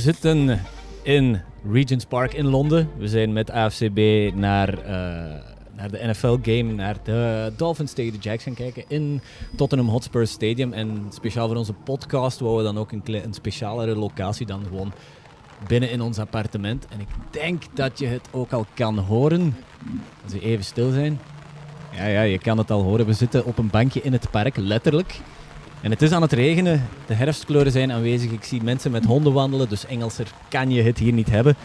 zitten in Regent's Park in Londen. We zijn met AFCB naar, uh, naar de NFL-game, naar de Dolphins tegen de Jacks gaan kijken in Tottenham Hotspur Stadium. En speciaal voor onze podcast wouden we dan ook een, een specialere locatie dan gewoon binnen in ons appartement. En ik denk dat je het ook al kan horen als we even stil zijn. Ja, ja, je kan het al horen. We zitten op een bankje in het park, letterlijk. En het is aan het regenen. De herfstkleuren zijn aanwezig. Ik zie mensen met honden wandelen, dus Engelser kan je het hier niet hebben.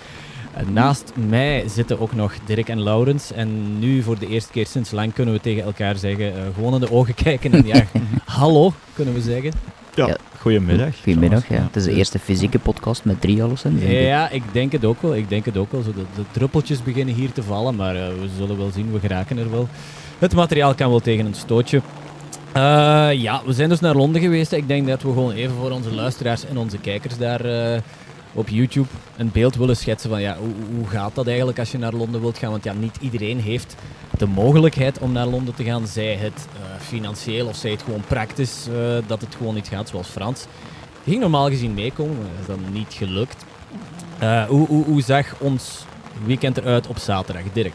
naast mij zitten ook nog Dirk en Laurens. En nu voor de eerste keer sinds lang kunnen we tegen elkaar zeggen, uh, gewoon in de ogen kijken en ja, hallo kunnen we zeggen. Ja, goedemiddag. Goedemiddag, ja. Het is de eerste fysieke podcast met drie alleszins. Ja, ja, ik denk het ook wel. Ik denk het ook wel. Zo de, de druppeltjes beginnen hier te vallen, maar uh, we zullen wel zien, we geraken er wel. Het materiaal kan wel tegen een stootje. Uh, ja, we zijn dus naar Londen geweest. Ik denk dat we gewoon even voor onze luisteraars en onze kijkers daar uh, op YouTube een beeld willen schetsen van ja, hoe, hoe, gaat dat eigenlijk als je naar Londen wilt gaan? Want ja, niet iedereen heeft de mogelijkheid om naar Londen te gaan. Zij het uh, financieel of zij het gewoon praktisch dat het gewoon niet gaat, zoals Frans. Ging normaal gezien meekomen, maar dat is dan niet gelukt. hoe, hoe zag ons weekend eruit op zaterdag, Dirk?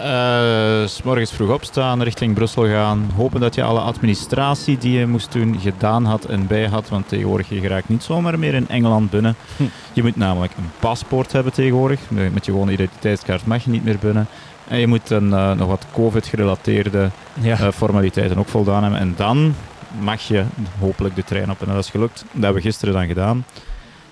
Uh, s morgens vroeg opstaan, richting Brussel gaan. Hopen dat je alle administratie die je moest doen gedaan had en bij had. Want tegenwoordig je geraakt niet zomaar meer in Engeland binnen. Hm. Je moet namelijk een paspoort hebben tegenwoordig. Met je gewone identiteitskaart mag je niet meer binnen. En je moet een, uh, nog wat COVID-gerelateerde ja. uh, formaliteiten ook voldaan hebben. En dan mag je hopelijk de trein op. En dat is gelukt. Dat hebben we gisteren dan gedaan.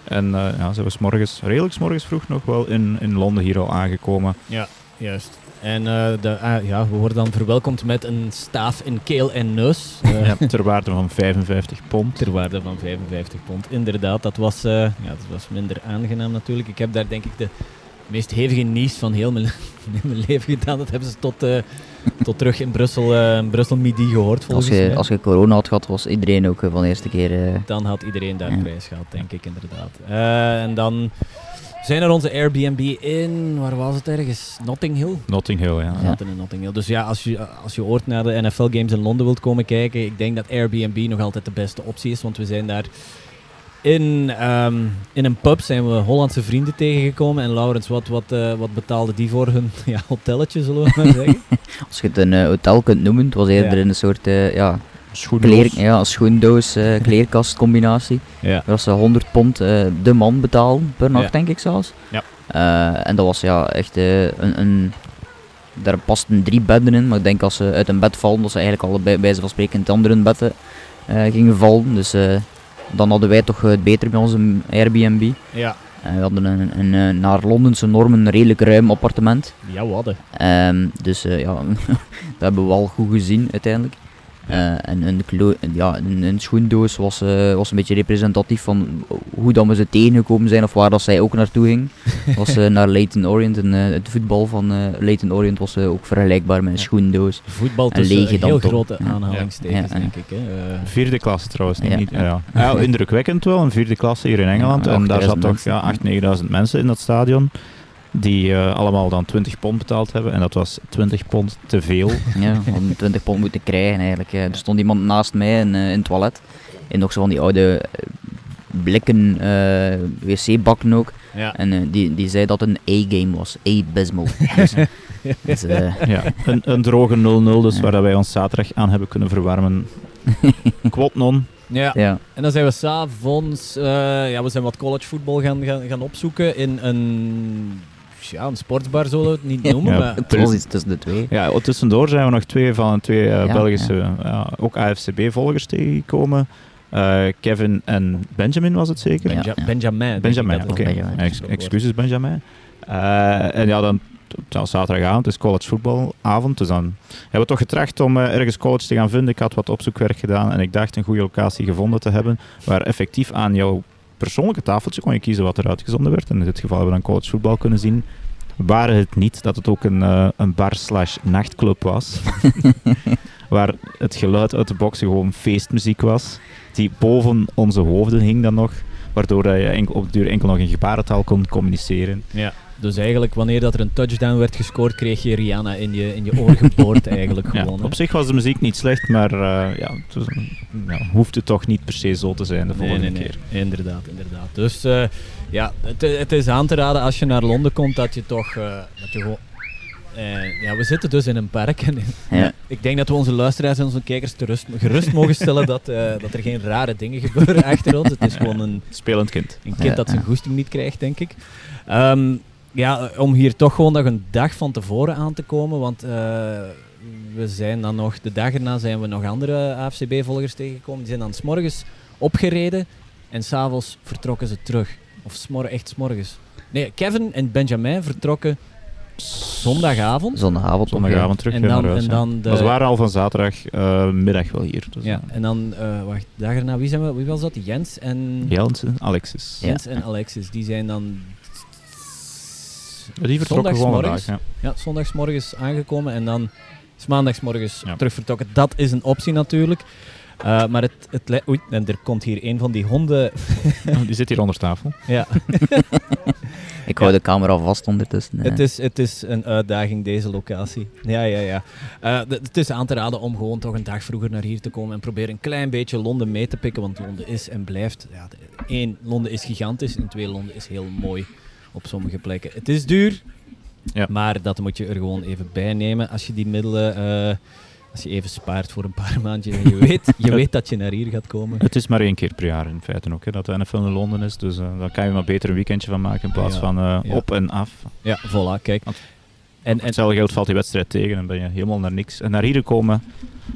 En ja, ze was morgens, redelijk s morgens vroeg nog wel in, in Londen hier al aangekomen. Ja, juist. En uh, de, uh, ja, we worden dan verwelkomd met een staaf in keel en neus. Uh, ja, ter waarde van 55 pond. Ter waarde van 55 pond, inderdaad. Dat was, ja, dat was minder aangenaam natuurlijk. Ik heb daar denk ik de meest hevige nies van heel mijn, mijn leven gedaan. Dat hebben ze tot, tot terug in Brussel, Brussel midi gehoord volgens als je, mij. Als je corona had gehad, was iedereen ook van de eerste keer... Dan had iedereen daar ja. prijs gehad, denk ik inderdaad. en dan zijn er onze Airbnb in, waar was het ergens? Notting Hill? Notting Hill, ja. ja. in Notting Hill. Dus ja, als je, als je ooit naar de NFL Games in Londen wilt komen kijken, ik denk dat Airbnb nog altijd de beste optie is, want we zijn daar in, um, in een pub zijn we Hollandse vrienden tegengekomen. En Laurens, wat, wat, uh, wat betaalde die voor hun ja, hotelletje, zullen we maar zeggen? Als je het een uh, hotel kunt noemen, het was eerder ja. in een soort uh, ja. Kleer, ja, schoendoos, uh, kleerkastcombinatie. Ja. Dat ze 100 pond uh, de man betalen per nacht, ja. denk ik zelfs. Ja. Uh, en dat was ja echt een, een. Daar pasten drie bedden in, maar ik denk als ze uit een bed vallen, dat ze eigenlijk al bij, bij ze van spreken in het andere bedden gingen vallen. Dus dan hadden wij toch het beter bij onze Airbnb. Ja. we hadden een, een, een, naar Londense normen een redelijk ruim appartement. Ja, we hadden. Um, dus ja, dat hebben we al goed gezien uiteindelijk. Uh, en een, ja, een, een schoendoos was, uh, was een beetje representatief van hoe dan we ze tegengekomen zijn of waar dat zij ook naartoe ging. was uh, naar Leighton Orient en het voetbal van Leighton Orient was ook vergelijkbaar met een schoendoos. Voetbal tussen en heel top. grote aanhalingstekens, denk ik. Hè. Vierde klasse trouwens, niet, niet ja. ja. indrukwekkend wel, een vierde klasse hier in Engeland. en daar zat toch ja, 8.000, 9.000 mensen in dat stadion die uh, allemaal dan 20 pond betaald hebben. En dat was 20 pond te veel. Ja, om 20 pond moeten krijgen eigenlijk. Er stond iemand naast mij in, uh, in het toilet. En nog zo van die oude blikken uh, wc-bakken ook. Ja. En die, die zei dat een A-game was. A-bismal. dus, dus, ja, een, een droge 0-0, dus ja. waar wij ons zaterdag aan hebben kunnen verwarmen. Quot non. Ja. ja. En dan zijn we s'avonds, ja, we zijn wat collegevoetbal gaan, gaan, gaan opzoeken in een ja, een sportsbar zullen we het niet noemen. ja, maar het was iets tussen de twee. Ja, tussendoor zijn we nog twee van twee uh, ja, Belgische, ja. ook AFCB-volgers tegengekomen. Uh, Kevin en Benjamin was het zeker? Benja Benjamin. Benjamin, oké. Okay. Ex excuses Benjamin. Uh, en ja, dan zaterdagavond is college voetbalavond. Dus dan hebben we toch getracht om uh, ergens college te gaan vinden. Ik had wat opzoekwerk gedaan en ik dacht een goede locatie gevonden te hebben waar effectief aan jouw persoonlijke tafeltje kon je kiezen wat er uitgezonden werd. En in dit geval hebben we dan college voetbal kunnen zien. Waren het niet dat het ook een, uh, een bar slash nachtclub was. waar het geluid uit de boxen gewoon feestmuziek was. Die boven onze hoofden hing dan nog. Waardoor je enkel, op de duur enkel nog in gebarentaal kon communiceren. Ja. Dus eigenlijk, wanneer dat er een touchdown werd gescoord, kreeg je Rihanna in je, in je oor geboord eigenlijk gewoon. op zich was de muziek niet slecht, maar eh, ja, het was een- ja, hoeft het toch niet per se zo te zijn de volgende nee, nee, keer. nee. Inderdaad, inderdaad. Dus eh, ja, het, het is aan te raden als je naar Londen komt dat je toch eh, dat je gewoon. eh, ja, we zitten dus in een park. En Ja. ik denk dat we onze luisteraars en onze kijkers gerust mogen stellen dat, eh, dat er geen rare dingen gebeuren achter ons. Het is gewoon een, Spelend kind. een kind Ja, dat zijn ja. goesting niet krijgt, denk ik. Ehm, ja, om hier toch gewoon nog een dag van tevoren aan te komen, want eh, we zijn dan nog, de dag erna zijn we nog andere AFCB-volgers tegengekomen. Die zijn dan s'morgens opgereden en s'avonds vertrokken ze terug. Of smor echt s'morgens. Nee, Kevin en Benjamin vertrokken zondagavond. Zondagavond. Zondagavond terug En dan, naar huis. en dan de, Maar ze waren al van zaterdag eh, middag wel hier. Dus, ja, en dan, eh, wacht, de dag erna, wie, zijn we, wie was dat? Jens en... Jens en Alexis. Ja. Jens en Alexis, die zijn dan Die vertrokken gewoon Zondagsmorgens. vandaag. Ja. ja, zondagsmorgens aangekomen en dan is maandagsmorgens Ja. terug vertrokken. Dat is een optie natuurlijk. Uh, maar het, het Oei, en er komt hier een van die honden. Oh, Die zit hier onder tafel. ja, Ik hou Ja. de camera vast ondertussen. het, eh. is, het is een uitdaging, deze locatie. Ja, ja, ja. Uh, d- het is aan te raden om gewoon toch een dag vroeger naar hier te komen en proberen een klein beetje Londen mee te pikken. Want Londen is en blijft. Ja, de- één, Londen is gigantisch. En twee, Londen is heel mooi op sommige plekken. Het is duur, Ja. maar dat moet je er gewoon even bij nemen als je die middelen. eh, als je even spaart voor een paar maandjes en je weet, je weet dat je naar hier gaat komen. Het is maar één keer per jaar in feite ook, hè, dat de NFL in Londen is. Dus eh daar kan je maar beter een weekendje van maken in plaats Ja. van eh, Ja. op en af. Ja, voilà, kijk. Want- En, en, Hetzelfde geld valt die wedstrijd tegen en ben je helemaal naar niks. En naar hier komen,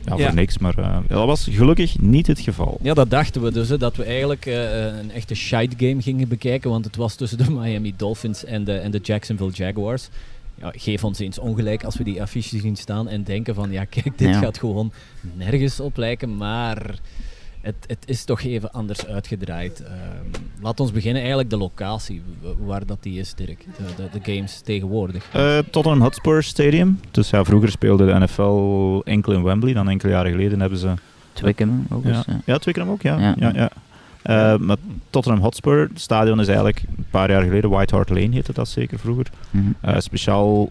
ja, voor niks, maar eh, dat was gelukkig niet het geval. Ja, dat dachten we dus, hè, dat we eigenlijk eh, een echte shite game gingen bekijken, want het was tussen de Miami Dolphins en de, en de Jacksonville Jaguars. Ja, geef ons eens ongelijk als we die affiches zien staan en denken van, ja kijk, dit Ja. gaat gewoon nergens op lijken, maar het, het is toch even anders uitgedraaid. Ehm, laat ons beginnen eigenlijk de locatie, waar dat die is, Dirk, de, de, de games tegenwoordig. Eh, Tottenham Hotspur Stadium. Dus ja, vroeger speelde de NFL enkel in Wembley. Dan enkele jaren geleden hebben ze... Twickenham ook eens. Ja, ja. ja Twickenham ook, ja. Ja. ja. ja, Eh, maar Tottenham Hotspur, stadion is eigenlijk een paar jaar geleden, White Hart Lane heette dat zeker vroeger. Mhm. Eh, speciaal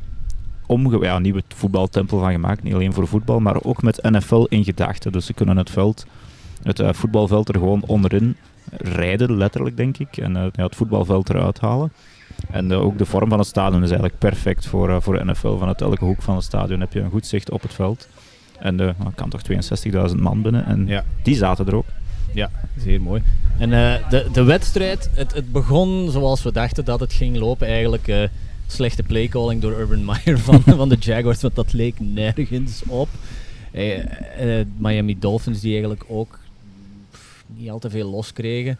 omge ja, een nieuwe voetbaltempel van gemaakt. Niet alleen voor voetbal, maar ook met NFL in gedachten. Dus ze kunnen het veld, het eh, voetbalveld er gewoon onderin rijden, letterlijk denk ik. En eh, ja, het voetbalveld eruit halen. En eh, ook de vorm van het stadion is eigenlijk perfect voor, voor de NFL. Vanuit elke hoek van het stadion heb je een goed zicht op het veld. En er kan toch 62.000 man binnen. En Ja. die zaten er ook. Zeer mooi. En de, de wedstrijd, het, het begon zoals we dachten dat het ging lopen. Eigenlijk slechte playcalling door Urban Meyer van, van de Jaguars, want dat leek nergens op. Miami Dolphins die eigenlijk ook niet al te veel los kregen.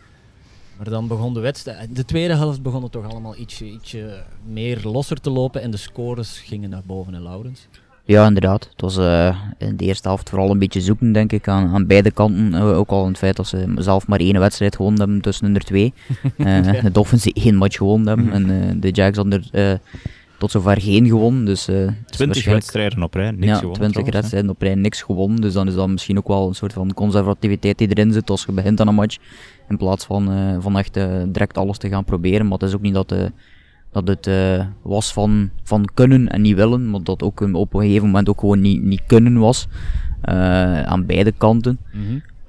Maar dan begon de wedstrijd. De tweede helft begon het toch allemaal ietsje, ietsje meer losser te lopen en de scores gingen naar boven in Laurens. Ja, inderdaad. Het was eh, in de eerste helft vooral een beetje zoeken, denk ik, aan, aan beide kanten. Eh, ook al in het feit dat ze zelf maar één wedstrijd gewonnen hebben tussen er twee. Eh, Ja. De Dolphins één match gewonnen hebben en de Jags hadden er eh, tot zover geen gewonnen. Dus, eh, het is 20 waarschijnlijk- wedstrijden op rij, niks ja, gewonnen 20 trouwens, hè. wedstrijden op rij, niks gewonnen. Dus dan is dat misschien ook wel een soort van conservativiteit die erin zit als je begint aan een match. In plaats van, eh, van echt eh, direct alles te gaan proberen. Maar het is ook niet dat, eh, dat het eh, was van, van kunnen en niet willen. Maar dat ook op een gegeven moment ook gewoon niet, niet kunnen was. eh, aan beide kanten.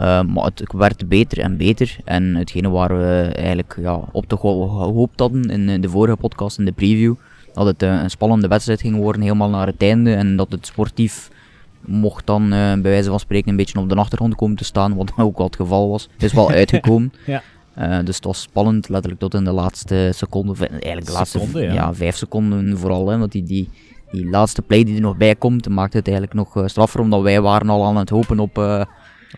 Uh, maar het werd beter en beter. En hetgene waar we eigenlijk ja, op toch wel gehoopt hadden in eh, de vorige podcast, in de preview, dat het eh, een spannende wedstrijd ging worden, helemaal naar het einde. En dat het sportief mocht dan eh, bij wijze van spreken een beetje op de achtergrond komen te staan, wat ook wel het geval was. Het is wel uitgekomen. Ja. Uh, dus het was spannend, letterlijk tot in de laatste seconde, eigenlijk de laatste Seconde, ja. ja. vijf seconden vooral. Hè, want die, die, die laatste play die er nog bij komt, maakt het eigenlijk nog uh, straffer, omdat wij waren al aan het hopen op... Uh,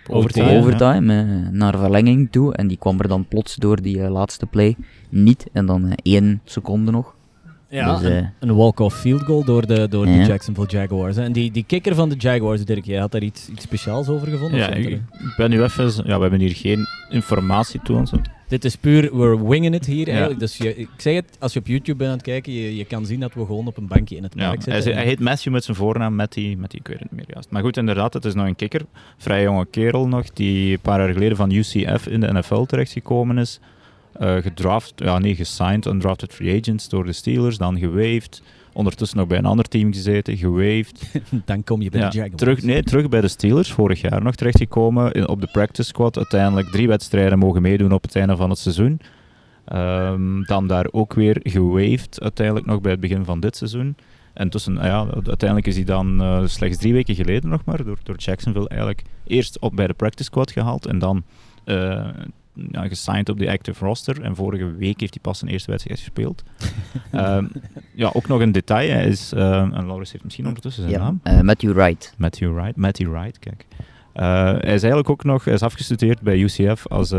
Overtime, overtime, ja. overtime eh, naar verlenging toe. En die kwam er dan plots door die eh, laatste play niet. En dan eh, één seconde nog. Ja, Dus, eh, een, een walk-off field goal door de, door de Ja. Jacksonville Jaguars. hè. En die, die kicker van de Jaguars, Dirk, jij had daar iets, iets speciaals over gevonden? Ja, ik, ben nu even... Ja, we hebben hier geen informatie toe. ons. Dit is puur, we're winging it hier Ja. eigenlijk. Dus je, ik zeg het, als je op YouTube bent aan het kijken, je, je kan zien dat we gewoon op een bankje in het Ja, park hij, zitten. is- hij heet Matthew met zijn voornaam, Matty, Matty, ik weet het niet meer juist. Maar goed, inderdaad, het is nog een kikker. Vrij jonge kerel nog, die een paar jaar geleden van UCF in de NFL terechtgekomen is. Eh, gedraft, ja nee, gesigned, undrafted free agents door de Steelers, dan gewaved. Ondertussen nog bij een ander team gezeten, gewaved. Dan kom je bij Ja, de Jaguars. terug, nee, terug bij de Steelers, vorig jaar nog terechtgekomen in- op de practice squad. Uiteindelijk drie wedstrijden mogen meedoen op het einde van het seizoen. Ehm, dan daar ook weer gewaved, uiteindelijk nog bij het begin van dit seizoen. En tussen, ja, uiteindelijk is hij dan eh, slechts drie weken geleden nog maar door, door Jacksonville eigenlijk eerst op bij de practice squad gehaald en dan eh, ja, gesigned op de active roster. En vorige week heeft hij pas zijn eerste wedstrijd gespeeld. Ehm, ja, ook nog een detail, hij is, eh, en Laurens heeft misschien ondertussen zijn Ja, naam. eh, Matthew Wright. Matthew Wright. Matthew Wright, kijk. Eh, hij is eigenlijk ook nog hij is afgestudeerd bij UCF als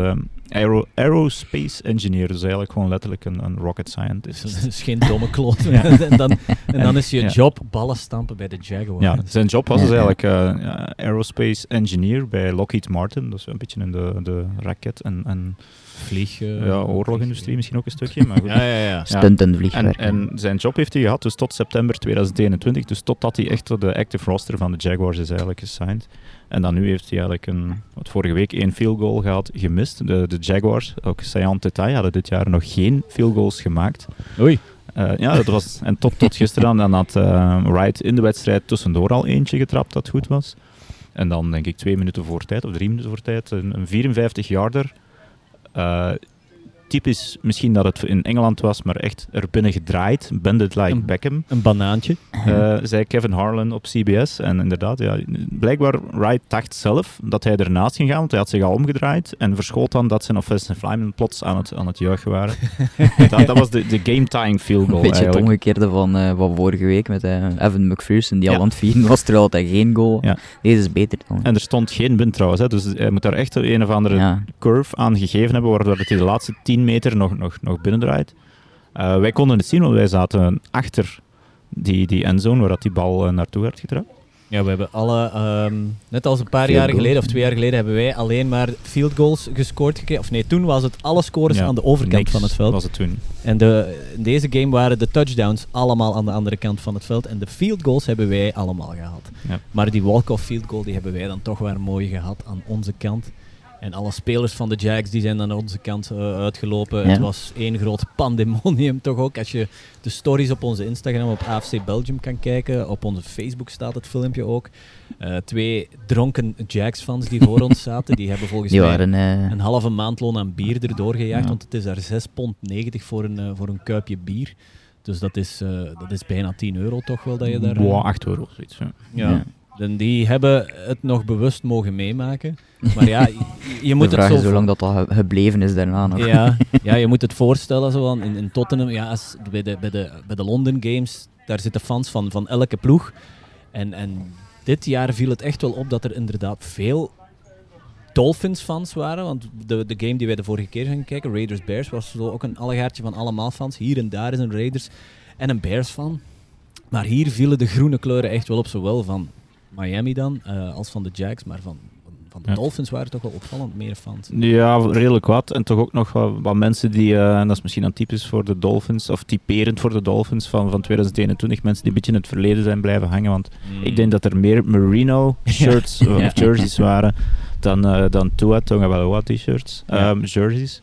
aero, aerospace engineer. Dus eigenlijk gewoon letterlijk een, een rocket scientist. Dus dat is geen domme kloot. en, dan, en dan is je Ja. job ballen stampen bij de Jaguars. Ja, zijn job was dus eigenlijk eh, ja, aerospace engineer bij Lockheed Martin. Dus een beetje in de, de raket- en, en Vlieg... eh, ja, oorlogindustrie misschien ook een stukje. Maar goed. Ja, ja, ja. Stunt en En, vliegwerk. en zijn job heeft hij gehad dus tot september 2021, dus totdat hij echt de active roster van de Jaguars is eigenlijk gesigned. En dan nu heeft hij eigenlijk een, wat vorige week één field goal gehad, gemist. De, de Jaguars, ook Sayan Tetai, hadden dit jaar nog geen field goals gemaakt. Oei. Eh, ja, dat was, en tot, tot gisteren dan had eh, Wright in de wedstrijd tussendoor al eentje getrapt dat goed was. En dan denk ik twee minuten voor tijd, of drie minuten voor tijd, een, een 54-yarder. Eh, typisch misschien dat het in Engeland was, maar echt er binnen gedraaid. Bend it like Een- Beckham, Een banaantje. eh, zei Kevin Harlan op CBS. En inderdaad, ja, blijkbaar Wright dacht zelf dat hij ernaast ging gaan, want hij had zich al omgedraaid. En verschoot dan dat zijn offensive linemen plots aan het, aan het juichen waren. dat, dat was de, de game-tying field goal Een beetje het omgekeerde van, eh, van vorige week met eh, Evan McPherson, die Ja. al aan het vieren was terwijl hij geen goal Ja. Deze is beter dan. En er stond geen wind trouwens, hè, dus hij moet daar echt een of andere ja. curve aan gegeven hebben, waardoor dat hij de laatste 10 meter nog, nog, nog binnendraait. Eh, wij konden het zien, want wij zaten achter die, die endzone waar dat die bal eh, naartoe werd getrapt. Ja, we hebben alle, ehm, net als een paar Field jaar geleden of twee jaar geleden, hebben wij alleen maar field goals gescoord gekregen. Of nee, toen was het alle scores Ja, aan de overkant van het veld. was het toen. En de, in deze game waren de touchdowns allemaal aan de andere kant van het veld. En de field goals hebben wij allemaal gehad. Ja. Maar die walk-off field goal die hebben wij dan toch weer mooi gehad aan onze kant. En alle spelers van de Jags die zijn dan aan onze kant eh, uitgelopen. Ja. Het was één groot pandemonium toch ook. Als je de stories op onze Instagram op AFC Belgium kan kijken. Op onze Facebook staat het filmpje ook. Eh, twee dronken Jags-fans die voor ons zaten. Die hebben volgens Die mij waren... eh, een halve maandloon aan bier erdoor gejaagd, Ja. want het is daar 6,90 pond voor een, voor een kuipje bier. Dus dat is, eh, dat is bijna 10 euro toch wel dat je daar... eh, Wow, 8 euro, zoiets. Ja. En die hebben het nog bewust mogen meemaken. Maar ja, je, moet het zo... lang dat, dat ge- gebleven is daarna nog. Ja, ja, je moet het voorstellen zo in, in Tottenham, ja, als, bij, de, bij, de, bij de London Games, daar zitten fans van, van elke ploeg. En, en dit jaar viel het echt wel op dat er inderdaad veel Dolphins-fans waren. Want de, de game die wij de vorige keer gingen kijken, Raiders-Bears, was zo ook een allegaartje van allemaal fans. Hier en daar is een Raiders en een Bears-fan. Maar hier vielen de groene kleuren echt wel op, zowel van Miami dan, eh, als van de Jags. Maar van, van de Ja. Dolphins waren toch wel opvallend meer fans. Ja, redelijk wat. En toch ook nog wat, wat mensen die, eh, en dat is misschien dan typisch voor de Dolphins, of typerend voor de Dolphins van, van 2021, mensen die een beetje in het verleden zijn blijven hangen. Want ik denk dat er meer Merino shirts Ja. of jerseys waren dan, eh dan Tua Tagovailoa t-shirts, Ja. ehm, jerseys.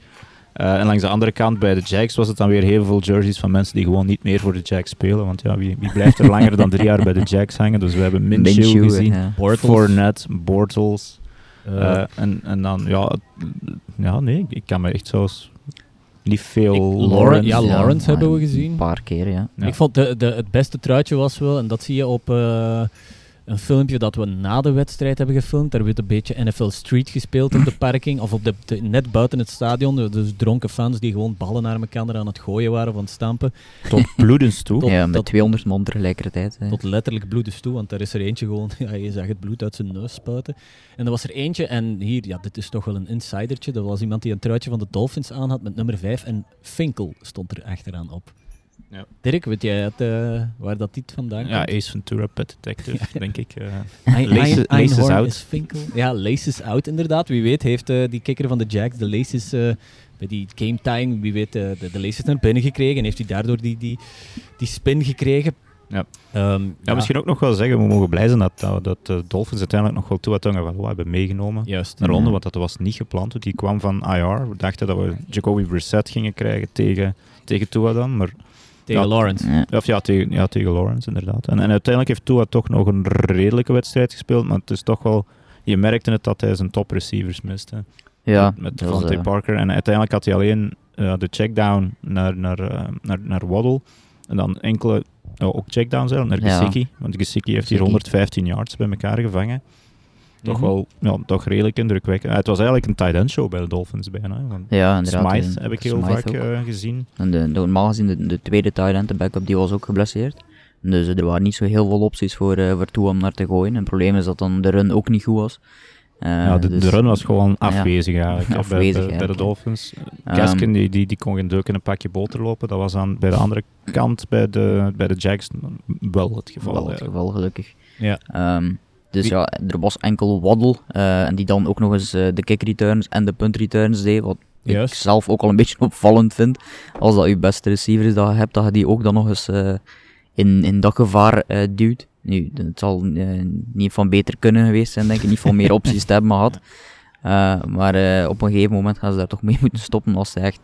Eh, en langs de andere kant, bij de Jags, was het dan weer heel veel jerseys van mensen die gewoon niet meer voor de Jags spelen. Want ja, wie, wie blijft er langer dan drie jaar bij de Jags hangen? Dus we hebben Minshew, Minshew, gezien, ja. Bortles. Fournette, Bortles. Eh, Eh, en, en dan, ja, ja, nee, ik kan me echt zo s- niet veel Ik- Lawrence. Ja, Lawrence hebben we gezien. Een paar keer, ja. Ja. Ik vond de, de, het beste truitje was wel, en dat zie je op eh, een filmpje dat we na de wedstrijd hebben gefilmd. Daar werd een beetje NFL Street gespeeld op de parking, of op de, de- net buiten het stadion. Dus dronken fans die gewoon ballen naar elkaar aan het gooien waren of aan het stampen. Tot bloedens toe. Tot- ja, met tot- 200 man tegelijkertijd. hè. Tot letterlijk bloedens toe, want daar is er eentje gewoon, ja, je zag het bloed uit zijn neus spuiten. En er was er eentje, en hier, ja, dit is toch wel een insidertje. Dat was iemand die een truitje van de Dolphins aan had met nummer 5 en Finkel stond er achteraan op. Ja. Dirk, weet jij het, eh, waar dat dit vandaan Ja, komt? Ace Ventura, Pet Detective, denk ik. eh. Laces- out. Ja, Laces out inderdaad. Wie weet heeft eh, die kikker van de Jacks de laces bij die game time, wie weet, de, de laces naar binnen gekregen en heeft hij daardoor die, die, die spin gekregen. Ja. Ehm, Ja, misschien ook nog wel zeggen, we mogen blij zijn dat, dat, dat de Dolphins uiteindelijk nog wel Tua Tagovailoa hebben meegenomen Juist. naar Londen, Ja. want dat was niet gepland. want Die kwam van IR. We dachten dat we Jacoby Brissett gingen krijgen tegen, tegen Tua dan, maar Tegen Ja. Lawrence. Ja. Of ja, tegen, ja, tegen Lawrence inderdaad. En, en uiteindelijk heeft Tua toch nog een redelijke wedstrijd gespeeld, maar het is toch wel... Je merkte het dat hij zijn top receivers miste. Ja, met Devontae eh, Parker. En uiteindelijk had hij alleen eh, de checkdown naar, naar, eh, naar, naar Waddle. En dan enkele, oh, ook checkdowns naar Ja. Gesicki. Want Gesicki heeft hier Gesicki. 115 yards bij elkaar gevangen. Toch Mhm. wel ja, toch redelijk indrukwekkend. Eh, het was eigenlijk een tight end show bij de Dolphins bijna. Want ja, inderdaad. Smythe eh, heb ik heel Smythe vaak eh, gezien. En de, normaal gezien, de, de tweede tight end, de backup, die was ook geblesseerd. Dus eh, er waren niet zo heel veel opties voor, eh voor Tua om naar te gooien. En het probleem is dat dan de run ook niet goed was. Eh, ja, de, dus- de run was gewoon afwezig eigenlijk bij- de. Dolphins. Ehm, Gaskin die, die, die kon geen deuk in een pakje boter lopen. Dat was aan, bij de andere kant, bij de, bij de Jags, wel het geval. Wel het geval, gelukkig. Ja. Ehm, dus Wie- ja, er was enkel Waddle. eh, en die dan ook nog eens eh, de kick returns en de punt returns deed. Wat Juist. ik zelf ook al een beetje opvallend vind. Als dat je beste receiver is dat je hebt, dat je die ook dan nog eens eh, in, in dat gevaar duwt. Nu, het zal niet van beter kunnen geweest zijn, denk ik. Niet van meer opties te hebben gehad. Eh, maar op een gegeven moment gaan ze daar toch mee moeten stoppen als ze echt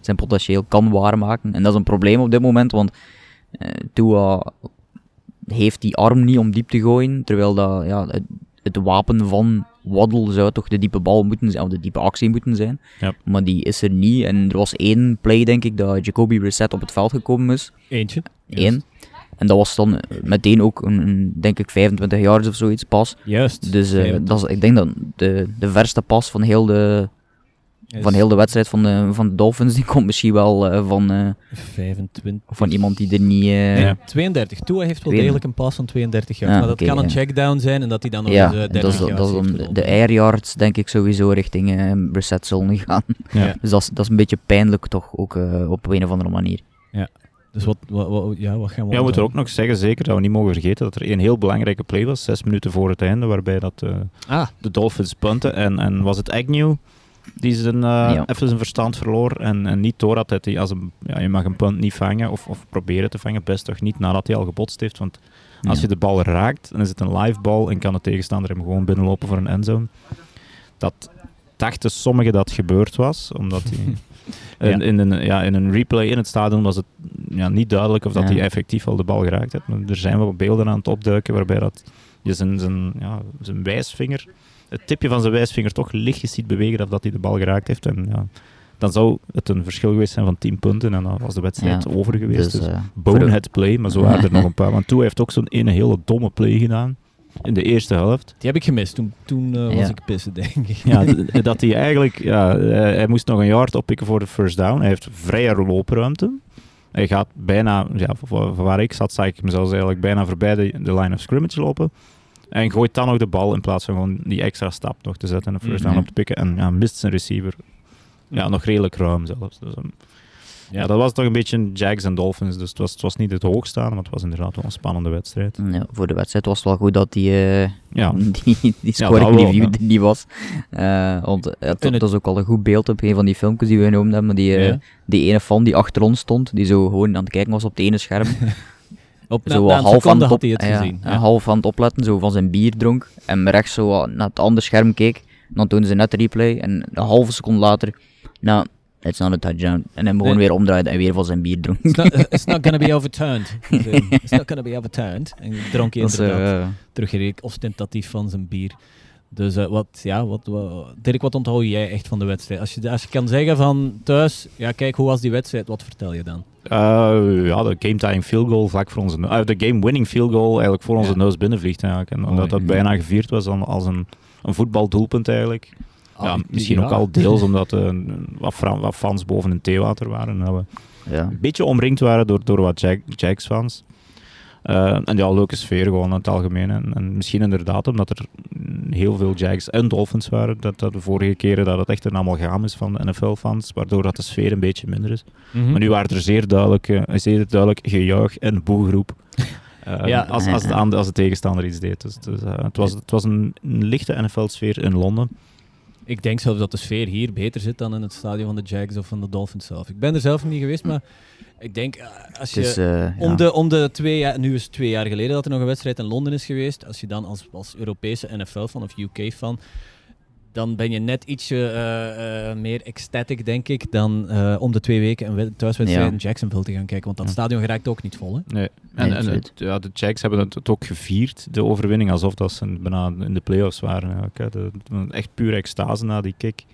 zijn potentieel kan waarmaken. En dat is een probleem op dit moment, want Tua heeft die arm niet om diep te gooien, terwijl dat, ja, het, het wapen van Waddle zou toch de diepe bal moeten zijn, of de diepe actie moeten zijn. Ja. Maar die is er niet. En er was één play, denk ik, dat Jacoby Brissett op het veld gekomen is. Eentje. Eén. En dat was dan eh, meteen ook een, denk ik, 25 yards of zoiets pas. Juist. Dus eh, dat is, ik denk dat de, de verste pas van heel de, Is van heel de wedstrijd van de, van de Dolphins, die komt misschien wel eh, van, eh, 25. van iemand die er niet... eh, Nee, Ja. 32. Tua heeft wel 32. degelijk een pas van 32 jaar. Ja, maar dat kan een ja. checkdown zijn en dat hij dan nog ja, eens eh, en 30 dat dat is de, de air yards denk ik sowieso richting eh Brissett zullen gaan. Ja. Dus dat is, dat is een beetje pijnlijk toch, ook eh, op een of andere manier. Dus wat, wat, wat- ja, wat gaan we Ja, we moeten ook nog zeggen, zeker dat we niet mogen vergeten, dat er een heel belangrijke play was, zes minuten voor het einde, waarbij dat, eh, Ah, de Dolphins punten. En, en was het Agnew die zijn, eh, Ja. even zijn verstand verloor en, en niet door had dat hij als een, ja, je mag een punt niet vangen of, of proberen te vangen, best toch niet nadat hij al gebotst heeft. Want als Ja. je de bal raakt, dan is het een live bal en kan de tegenstander hem gewoon binnenlopen voor een endzone. Dat dachten sommigen dat gebeurd was, omdat hij... In, in, een, ja, in een replay in het stadion was het ja, niet duidelijk of dat hij effectief al de bal geraakt heeft. Maar er zijn wel beelden aan het opduiken waarbij dat je zijn, zijn, ja, zijn wijsvinger, het tipje van zijn wijsvinger toch lichtjes ziet bewegen of dat hij de bal geraakt heeft. En ja, dan zou het een verschil geweest zijn van 10 punten en dan was de wedstrijd Ja. over geweest. Dus, Dus, eh, bonehead play, maar zo waren er nog een paar. Want Toe heeft ook zo'n ene hele domme play gedaan in de eerste helft. die heb ik gemist. Toen, toen eh, was Ja. ik pissen, denk ik. Ja, dat hij eigenlijk, ja, hij, hij moest nog een yard oppikken voor de first down. Hij heeft vrije loopruimte. Hij gaat bijna, ja, van van waar ik zat, zag ik hem zelfs eigenlijk bijna voorbij de, de line of scrimmage lopen. En gooit dan nog de bal in plaats van gewoon die extra stap nog te zetten en een first down Mhm. op te pikken. En ja, mist zijn receiver. Ja, nog redelijk ruim zelfs. Dus, um, ja. Dat was toch een beetje Jags en Dolphins. Dus het was, het was niet het hoogstaande, maar het was inderdaad wel een spannende wedstrijd. ja, voor de wedstrijd was het wel goed dat die, eh, Ja, die, die scoring dat review ja. niet was. Eh, want eh, het, En het- dat is ook al een goed beeld op een van die filmpjes die we genoemd hebben. Die, Ja. die ene fan die achter ons stond, die zo gewoon aan het kijken was op het ene scherm. Op zo na, half aan het, had op, hij het ja, gezien. en Ja. half aan het opletten, zo van zijn bier dronk. En rechts zo naar het andere scherm keek. Dan toonde ze net de replay. En een halve seconde later, nou, it's not a touchdown. En hem gewoon Nee. weer omdraaide en weer van zijn bier dronk. It's, not, it's not gonna be overturned. It's not gonna be overturned. En dronk hij inderdaad eh, teruggereed ostentatief van zijn bier. Dus eh, wat, ja, wat, wat, Dirk, wat onthoud jij echt van de wedstrijd? Als je, als je kan zeggen van thuis, ja kijk, hoe was die wedstrijd? Wat vertel je dan? Eh, ja, de game tying field goal vlak voor onze neus. de game winning field goal eigenlijk voor onze Ja. neus binnenvliegt eigenlijk. En omdat dat bijna gevierd was dan als een, een voetbaldoelpunt eigenlijk. ja, Ah, misschien ja. ook al deels omdat er wat, fans boven een theewater waren. En dat we ja. een beetje omringd waren door, door wat Jag- Jags-fans. Eh, en ja, leuke sfeer gewoon in het algemeen. En, en misschien inderdaad omdat er heel veel Jags en Dolphins waren. Dat, dat de vorige keren dat het echt een amalgaam is van de NFL-fans. Waardoor dat de sfeer een beetje minder is. Mhm. Maar nu waren er zeer duidelijk, eh, zeer duidelijk gejuich en boegroep. Eh, Ja. als, als, de, als de tegenstander iets deed. Dus, dus, het, was, het was een, een lichte NFL-sfeer in Londen. Ik denk zelfs dat de sfeer hier beter zit dan in het stadion van de Jags of van de Dolphins zelf. Ik ben er zelf niet geweest, maar ik denk eh, als je... is, eh, Om ja. de, om de twee jaar, nu is het twee jaar geleden dat er nog een wedstrijd in Londen is geweest. Als je dan als, als Europese NFL-fan of UK-fan, dan ben je net ietsje eh, eh, meer ecstatic, denk ik, dan eh, om de twee weken een wed- thuiswedstrijd Ja. in Jacksonville te gaan kijken. Want dat Ja. stadion geraakt ook niet vol, hè? Nee. En, en het- ja, de Jags hebben het, het ook gevierd, de overwinning, alsof dat ze bijna in de playoffs waren. hè. De, de- echt pure extase na die kick.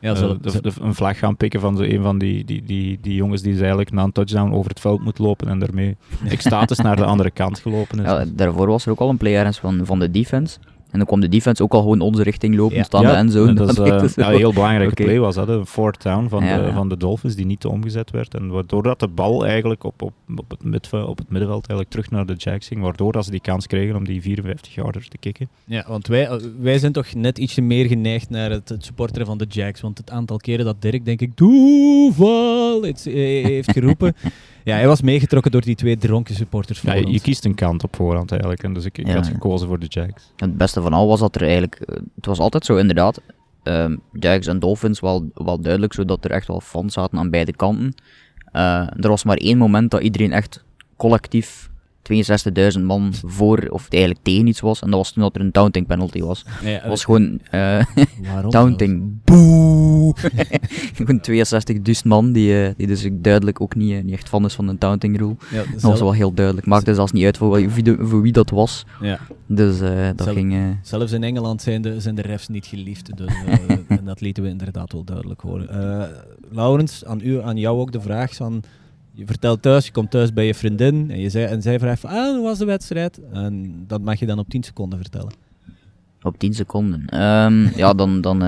Ja, zullen- de, de- een vlag gaan pikken van zo een van die, die, die, die jongens die eigenlijk na een touchdown over het veld moet lopen en daarmee extatisch naar de andere kant gelopen is. Ja, daarvoor was er ook al een play van, van de defense. En dan kwam de defense ook al gewoon onze richting lopen, Ja. de endzone. dat is eh, ja, een heel belangrijke play was dat, een fourth down van, Ja, de, ja. van de Dolphins die niet omgezet werd. En waardoor dat de bal eigenlijk op, op, op, het, middenveld, op het middenveld eigenlijk terug naar de Jags ging, waardoor dat ze die kans kregen om die 54 yarder te kicken. Ja, want wij, eh, wij zijn toch net ietsje meer geneigd naar het, het supporteren van de Jags. Want het aantal keren dat Dirk, denk ik, toeval iets, eh, heeft geroepen. ja, hij was meegetrokken door die twee dronken supporters Ja, voor je, ons. je kiest een kant op voorhand eigenlijk. En dus ik, ik Ja, had ja. gekozen voor de Jags. Het beste van al was dat er eigenlijk... eh, Het was altijd zo inderdaad. ehm Jags en Dolphins wel, wel duidelijk, zodat er echt wel fans zaten aan beide kanten. Eh, er was maar één moment dat iedereen echt collectief 62.000 man voor of eigenlijk tegen iets was. En dat was toen dat er een taunting penalty was. Het was gewoon eh, waarom taunting. Boe! Gewoon 62.000 man die, eh, die dus duidelijk ook niet, eh, niet echt fan is van de taunting rule. Ja, Dat was wel heel duidelijk. Maakte zelfs niet uit voor wie, voor wie dat was. ja. Dus eh, dat Zelf- ging... Zelfs in Engeland zijn de, zijn de refs niet geliefd. Dus, en dat lieten we inderdaad wel duidelijk horen. Laurens, aan, u, aan jou ook de vraag van... Je vertelt thuis, je komt thuis bij je vriendin en, je zei, en zij vraagt van, ah, hoe was de wedstrijd? En dat mag je dan op 10 seconden vertellen. Op 10 seconden. Ehm, ja, dan. dan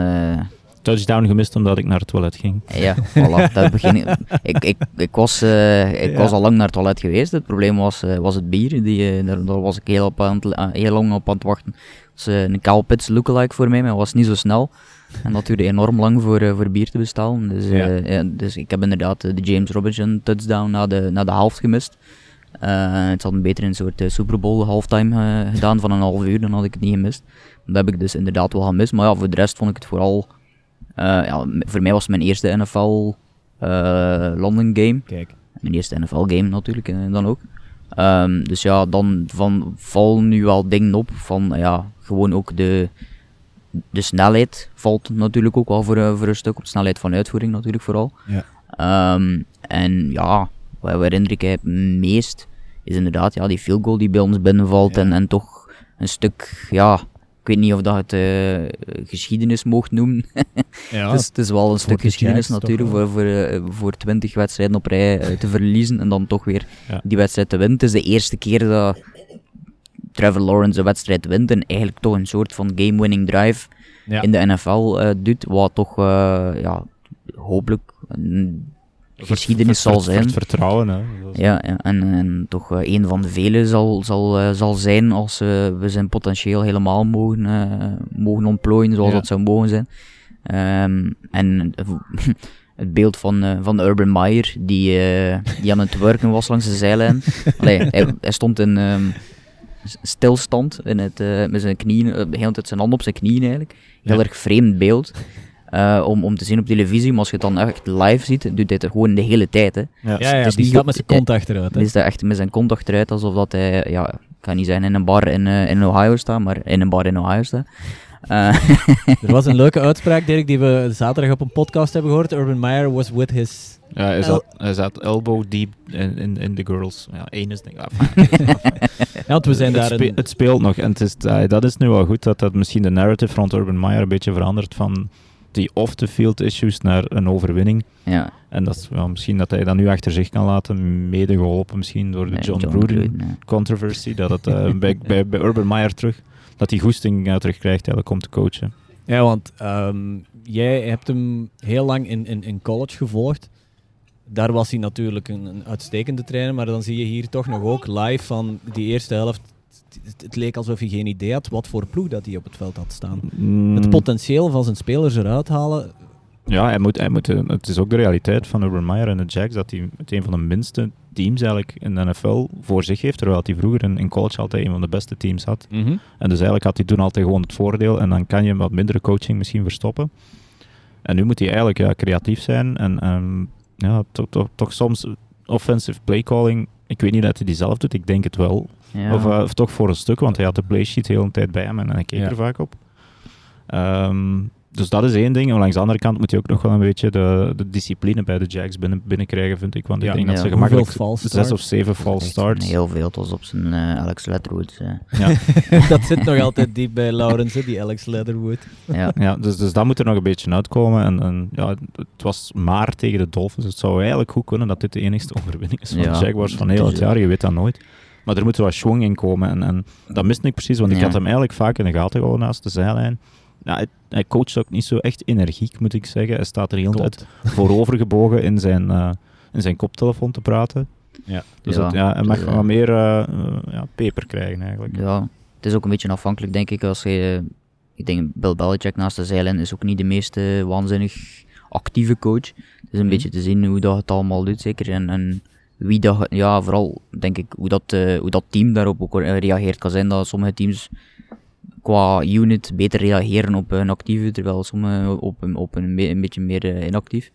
Touchdown gemist omdat ik naar het toilet ging. ja, voilà. Dat begin ik, ik, ik, ik, was, eh, ik Ja. was al lang naar het toilet geweest. Het probleem was, eh, was het bier. Die, eh, daar, daar was ik heel, op aan het, heel lang op aan het wachten. Het was eh, een Cal Pits lookalike voor mij, maar was niet zo snel. En dat duurde enorm lang voor, voor bier te bestellen. Dus, Ja. ja, dus ik heb inderdaad de James Robinson touchdown na de, na de helft gemist. Het had een beter een soort Super Bowl halftime gedaan van een half uur, dan had ik het niet gemist. Dat heb ik dus inderdaad wel gemist. Maar ja, voor de rest vond ik het vooral... eh, ja, voor mij was het mijn eerste NFL eh, London game. Kijk. Mijn eerste NFL game natuurlijk, eh, dan ook. Ehm, dus ja, dan van, vallen nu wel dingen op van ja, gewoon ook de, de snelheid valt natuurlijk ook wel voor, voor een stuk op. Snelheid van uitvoering natuurlijk vooral. Ja. Ehm, en ja, wat herinner ik het meest is inderdaad ja, die field goal die bij ons binnenvalt Ja. en, en toch een stuk, ja, ik weet niet of dat het eh, geschiedenis mocht noemen. Ja, het, is, het is wel een stuk de geschiedenis natuurlijk voor, voor, eh, voor 20 wedstrijden op rij eh, te verliezen en dan toch weer Ja. die wedstrijd te winnen. Het is de eerste keer dat Trevor Lawrence een wedstrijd wint en eigenlijk toch een soort van game-winning drive ja. in de NFL doet, wat toch ja, hopelijk een geschiedenis zal zijn. het vertrouwen, hè. Ja, ja, en, en toch eh, een van de vele zal, zal, eh, zal zijn als eh, we zijn potentieel helemaal mogen, mogen ontplooien zoals Ja. dat zou mogen zijn. Ehm, en het beeld van, eh, van Urban Meyer die, die aan het werken was langs de zijlijn. Allee, hij, hij stond in ehm, stilstand in het, met zijn knieën, de hele tijd zijn hand op zijn knieën eigenlijk. Heel Ja. erg vreemd beeld. Eh, om, om te zien op televisie, maar als je het dan echt live ziet, doet hij het gewoon de hele tijd. Hè. Ja. ja, ja is die goed- met zijn kont achteruit. Hè. Die staat echt met zijn kont achteruit, alsof dat hij, ja, ik kan niet zeggen in een bar in, eh, in Ohio staat, maar in een bar in Ohio staat. Eh, Er was een leuke uitspraak, Dirk, die we zaterdag op een podcast hebben gehoord. Urban Meyer was with his... Ja, hij, zat, hij zat elbow deep in, in, in the girls. Ja, één is denk ik. enfin, Ja, want we zijn het, daar... spe- het speelt nog. En het is, dat is nu wel goed dat, dat misschien de narrative rond Urban Meyer een beetje verandert van die off-the-field issues naar een overwinning. ja, En dat is wel misschien dat hij dat nu achter zich kan laten, mede geholpen misschien door de nee, John, John Gruden Gruden, ja. controversy. Dat het eh, bij, bij, bij Urban Meyer terug, dat hij goesting uh, terugkrijgt eigenlijk om te coachen. Ja, want ehm, jij hebt hem heel lang in, in, in college gevolgd. Daar was hij natuurlijk een, een uitstekende trainer, maar dan zie je hier toch nog ook live van die eerste helft. Het, het leek alsof hij geen idee had wat voor ploeg dat hij op het veld had staan. Mm, Het potentieel van zijn spelers eruit halen. Ja, hij moet, hij moet, eh, het is ook de realiteit van Urban Meyer en de Jacks dat hij met een van de minste teams eigenlijk in de NFL voor zich heeft, terwijl hij vroeger in, in college altijd een van de beste teams had. Mhm. En dus eigenlijk had hij toen altijd gewoon het voordeel en dan kan je wat mindere coaching misschien verstoppen. En nu moet hij eigenlijk ja, creatief zijn en ehm, ja, toch, toch, toch soms offensive play calling. Ik weet niet dat hij die zelf doet, ik denk het wel. Ja. Of, eh, of toch voor een stuk, want hij had de playsheet de hele tijd bij hem en hij keek Ja. er vaak op. Ehm, dus dat is één ding. En langs de andere kant moet hij ook nog wel een beetje de, de discipline bij de Jacks binnen, binnenkrijgen, vind ik. Want Ja. ik denk dat ze gemakkelijk zes of zeven false starts. Heel veel, was op zijn eh, Alex Leatherwood. eh. Ja. dat zit nog altijd diep bij Lawrence, hè, die Alex Leatherwood. ja. Ja, dus, dus dat moet er nog een beetje uitkomen. En, en ja, het was maar tegen de Dolphins. Het zou eigenlijk goed kunnen dat dit de enigste overwinning is van Ja, de Jaguars van heel het eh, jaar. Je weet dat nooit. Maar er moet wel schwung in komen. En, en dat miste ik precies, want ik had hem eigenlijk vaak in de gaten gehouden naast de zijlijn. Ja, hij, coacht ook niet zo echt energiek, moet ik zeggen. Hij staat er de hele tijd Klopt. voorovergebogen in zijn, eh, in zijn koptelefoon te praten. Ja. Dus Ja, dat, ja, hij mag wat meer eh, eh, ja, peper krijgen eigenlijk. Ja, het is ook een beetje afhankelijk, denk ik, als je... Ik denk, Bill Belichick naast de zijlijn is ook niet de meest waanzinnig actieve coach. Het is een Mhm. beetje te zien hoe dat het allemaal doet, zeker. En, en wie dat... Ja, vooral, denk ik, hoe dat, eh, hoe dat team daarop ook eh, reageert. kan zijn dat sommige teams qua unit beter reageren op een actieve, terwijl sommige op een, op een, een beetje meer eh, inactief.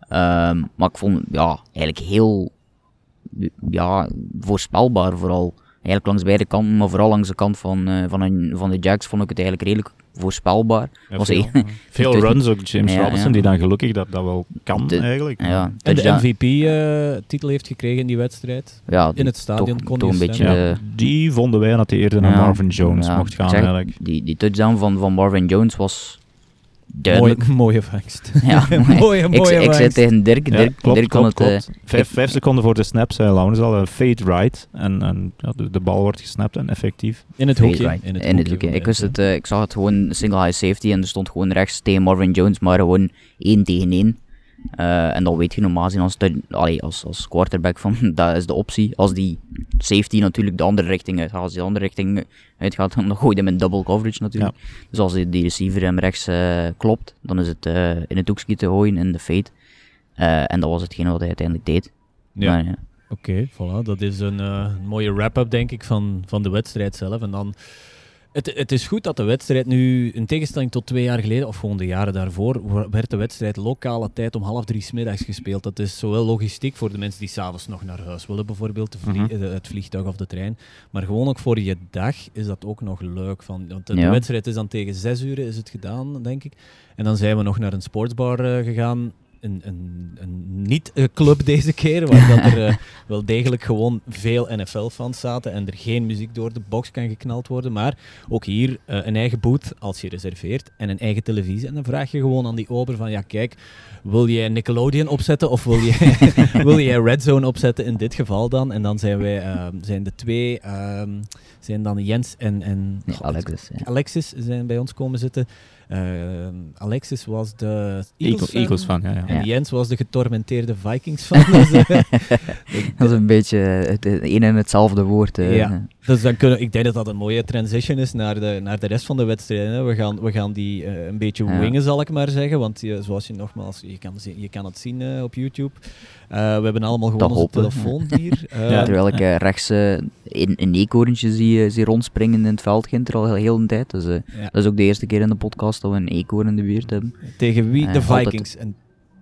Ehm, maar ik vond, ja, eigenlijk heel ja, voorspelbaar vooral. Eigenlijk langs beide kanten, maar vooral langs de kant van, eh, van, een, van de Jacks vond ik het eigenlijk redelijk voorspelbaar. Ja, was veel, veel runs ook. James Ja, Robinson, ja. die dan gelukkig dat, dat wel kan De- eigenlijk. ja, En de MVP-titel heeft gekregen in die wedstrijd. ja, In het stadion toch, kon een beetje... eh, die vonden wij dat hij eerder naar Marvin Jones ja, mocht gaan zeg, eigenlijk. Die, die touchdown van, van Marvin Jones was duidelijk. Mooie, mooie vangst. Ja, mooie, ik, mooie ik zei vangst. tegen Dirk, Ja, Dirk, klopt, Dirk kon klopt, het... eh, klopt. Vijf, vijf seconden voor de snap zei Laurens al een fade right. En, en ja, de, de bal wordt gesnapt en effectief. In het Fade hoekje. right. In het In het hoekje. hoekje. Ik, wist het, eh, ik zag het gewoon single high safety en er stond gewoon rechts tegen Marvin Jones, maar gewoon één tegen één. Eh, en dan weet je normaal gezien als, allee, als, als quarterback van dat is de optie. Als die safety natuurlijk de andere richting uitgaat. Als die de andere richting uitgaat, dan gooi je hem in double coverage natuurlijk. Dus als die, die receiver hem rechts eh, klopt, dan is het eh, in het hoekje te gooien in de fade. Eh, en dat was hetgene wat hij uiteindelijk deed. Ja. Maar, ja. Oké, voilà. Dat is een eh, mooie wrap-up, denk ik, van, van de wedstrijd zelf. En dan... Het, het is goed dat de wedstrijd nu, in tegenstelling tot twee jaar geleden, of gewoon de jaren daarvoor, werd de wedstrijd lokale tijd om half drie 's middags gespeeld. Dat is zowel logistiek voor de mensen die s'avonds nog naar huis willen, bijvoorbeeld de vlie- Mhm. eh, het vliegtuig of de trein. Maar gewoon ook voor je dag is dat ook nog leuk. Van, want de, Ja. wedstrijd is dan tegen zes uur is het gedaan, denk ik. En dan zijn we nog naar een sportsbar eh, gegaan. Een, een, een niet-club deze keer, waar dat er eh, wel degelijk gewoon veel NFL-fans zaten en er geen muziek door de box kan geknald worden. Maar ook hier eh, een eigen booth als je reserveert en een eigen televisie. En dan vraag je gewoon aan die ober van, ja kijk, wil jij Nickelodeon opzetten of wil jij, wil jij Red Zone opzetten in dit geval dan? En dan zijn wij, ehm, zijn de twee, ehm, zijn dan Jens en, en Nee, Alexis. Ja. Alexis zijn bij ons komen zitten. Ehm, Alexis was de Eagles, van, ja. ja. En. Jens was de getormenteerde Vikings fan. dus, eh, Dat is een beetje het, het een en hetzelfde woord. eh. Ja. Dus dan kunnen, ik denk dat dat een mooie transition is naar de, naar de rest van de wedstrijden. We, gaan, we gaan die eh, een beetje Ja. wingen, zal ik maar zeggen. Want je, zoals je nogmaals, je kan, zien- je kan het zien eh, op YouTube. Eh, we hebben allemaal gewoon onze telefoon hier. Eh, Ja, Terwijl ik eh, rechts eh, een, een eekhoorntje zie, eh, zie rondspringen in het veld, Ginter al heel, heel een tijd. Dus eh, ja. dat is ook de eerste keer in de podcast dat we een eekhoorn in de buurt hebben. Tegen wie? Eh, de. Vikings en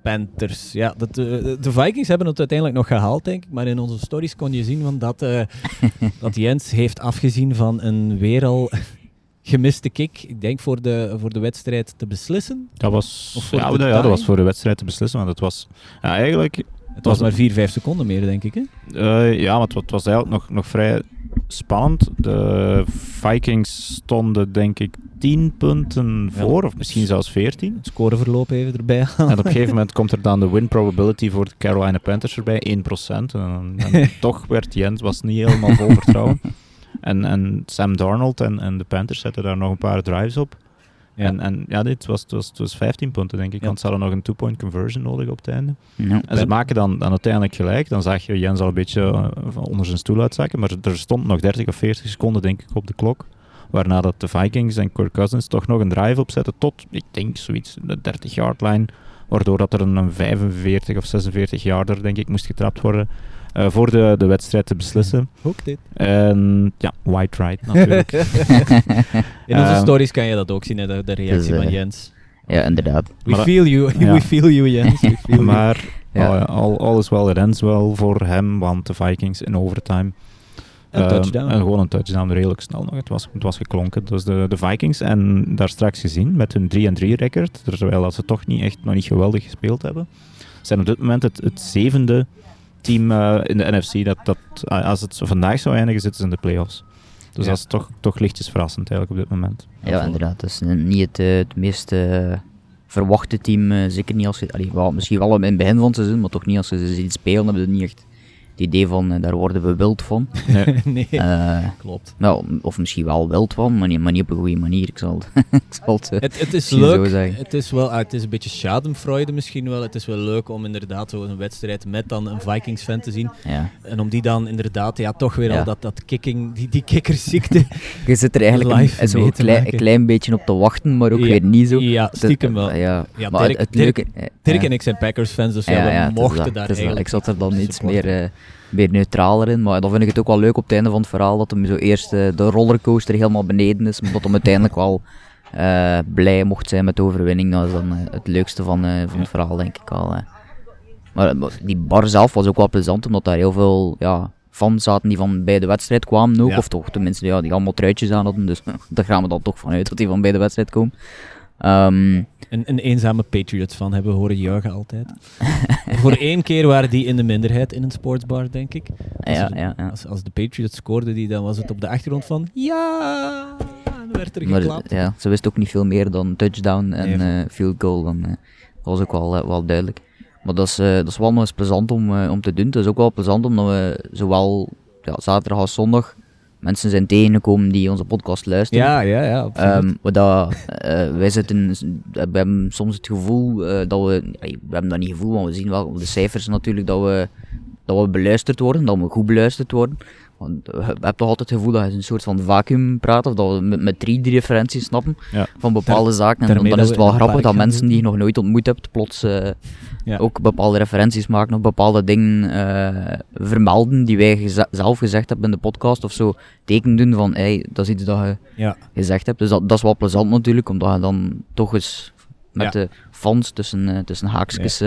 Panthers. Ja, dat, eh, de Vikings hebben het uiteindelijk nog gehaald, denk ik. Maar in onze stories kon je zien van dat, eh, dat Jens heeft afgezien van een weer al gemiste kick. Ik denk voor de, voor de wedstrijd te beslissen. Dat was, ja, de dat, ja, dat tie? was voor de wedstrijd te beslissen. Want het was ja, eigenlijk Het was maar 4, 5 seconden meer, denk ik. Hè? Eh, ja, maar het was eigenlijk nog, nog vrij spannend. De Vikings stonden denk ik 10 punten Ja. voor, of misschien zelfs 14. Het scoreverloop even erbij. En op een gegeven moment komt er dan de win probability voor de Carolina Panthers erbij, 1%. En, en toch werd Jens was niet helemaal vol vertrouwen. En, en Sam Darnold en, en de Panthers zetten daar nog een paar drives op. Ja. En, en ja, dit was, het was, het was 15 punten denk ik, Ja. want ze hadden nog een two-point conversion nodig op het einde. Ja. En ze maken dan, dan uiteindelijk gelijk. Dan zag je Jens al een beetje eh, van onder zijn stoel uitzakken. Maar er stond nog 30 of 40 seconden, denk ik, op de klok. Waarna dat de Vikings en Kirk Cousins toch nog een drive opzetten tot, ik denk, zoiets, de 30-yard line. Waardoor dat er een 45 of 46 yarder, denk ik, moest getrapt worden. eh, voor de, de wedstrijd te beslissen. Ook dit. En ja, White Right natuurlijk. In onze Ehm, stories kan je dat ook zien, hè, de, de reactie Dus, van Jens. ja, inderdaad. We maar- feel you, ja. we feel you Jens. We feel you. maar Ja. al, al, is wel ends wel voor hem, want de Vikings in overtime. Een Ehm, touchdown. En gewoon een touchdown, redelijk snel nog. Het was, het was geklonken. Dus de, de Vikings, en daar straks gezien, met hun 3-3 record, terwijl dat ze toch niet echt nog niet geweldig gespeeld hebben, zijn op dit moment het, het zevende team eh, in de NFC dat, dat eh, als het vandaag zou eindigen, zitten ze in de playoffs. Dus Ja. dat is toch, toch lichtjes verrassend eigenlijk op dit moment. Ja, inderdaad. Dat is niet het, eh, het meest verwachte team. eh, zeker niet als je... allee, wel, misschien wel in het begin van het seizoen, maar toch niet als ze ziet spelen. hebben ze niet echt het idee van, eh, daar worden we wild van. Nee. nee, Eh, klopt. nou, of misschien wel wild van, maar niet, maar niet op een goede manier. Ik zal, het- ik zal het... eh, Het, het is leuk. zeggen. Het is wel, ah, het is een beetje schadenfreude misschien wel. Het is wel leuk om inderdaad zo'n wedstrijd met dan een Vikings fan te zien. ja. En om die dan inderdaad, ja, toch weer Ja. al dat, dat kicking, die, die kikkerziekte. Je zit er eigenlijk een, zo een, klein, een klein beetje op te wachten, maar ook Ja, weer niet zo. Ja, stiekem wel. Ja, Ja, maar Dirk- het, het Dirk- leuke... Dirk ja. en ik zijn Packers fans, dus ja, Ja, we mochten daar eigenlijk Ik zat er dan iets meer, eh, meer neutraler in. Maar dan vind ik het ook wel leuk op het einde van het verhaal dat hem zo eerst eh, de rollercoaster helemaal beneden is. Maar dat hem uiteindelijk wel eh, blij mocht zijn met de overwinning. Dat is dan eh, het leukste van, van het verhaal, denk ik al. Maar, die bar zelf was ook wel plezant, omdat daar heel veel ja, fans zaten die van bij de wedstrijd kwamen ook. Ja. Of toch tenminste, ja, die allemaal truitjes aan hadden. Dus daar gaan we dan toch vanuit dat die van bij de wedstrijd komen. Ehm, Een, een eenzame Patriots fan hebben we horen juichen altijd. Voor één keer waren die in de minderheid in een sportsbar, denk ik. Als, ja, ja, ja. Als, als de Patriots scoorden, die, dan was het op de achtergrond van ja, en dan werd er Maar geklapt. ja, ze wist ook niet veel meer dan touchdown en Nee. eh, field goal. Dan, eh, dat was ook wel, eh, wel duidelijk. Maar dat is, dat is wel nog eens plezant om, om te doen. Het is ook wel plezant omdat we zowel ja, zaterdag als zondag mensen zijn tegengekomen die onze podcast luisteren. Ja, ja, ja. absoluut. Maar dat, eh, wij zitten, we hebben soms het gevoel eh, dat we, we hebben dat niet gevoel, maar we zien wel op de cijfers natuurlijk dat we, dat we beluisterd worden, dat we goed beluisterd worden. Want je hebt toch altijd het gevoel dat je een soort van vacuüm praat, of dat we met, met drie die referenties snappen Ja. van bepaalde zaken. En dan is het we wel grappig dat mensen die je nog nooit ontmoet hebt, plots eh, Ja. ook bepaalde referenties maken of bepaalde dingen eh, vermelden die wij geze- zelf gezegd hebben in de podcast of zo. Teken doen van, hey, dat is iets dat je ja. gezegd hebt. Dus dat, dat is wel plezant natuurlijk, omdat je dan toch eens met de fans tussen, eh, tussen haakjes...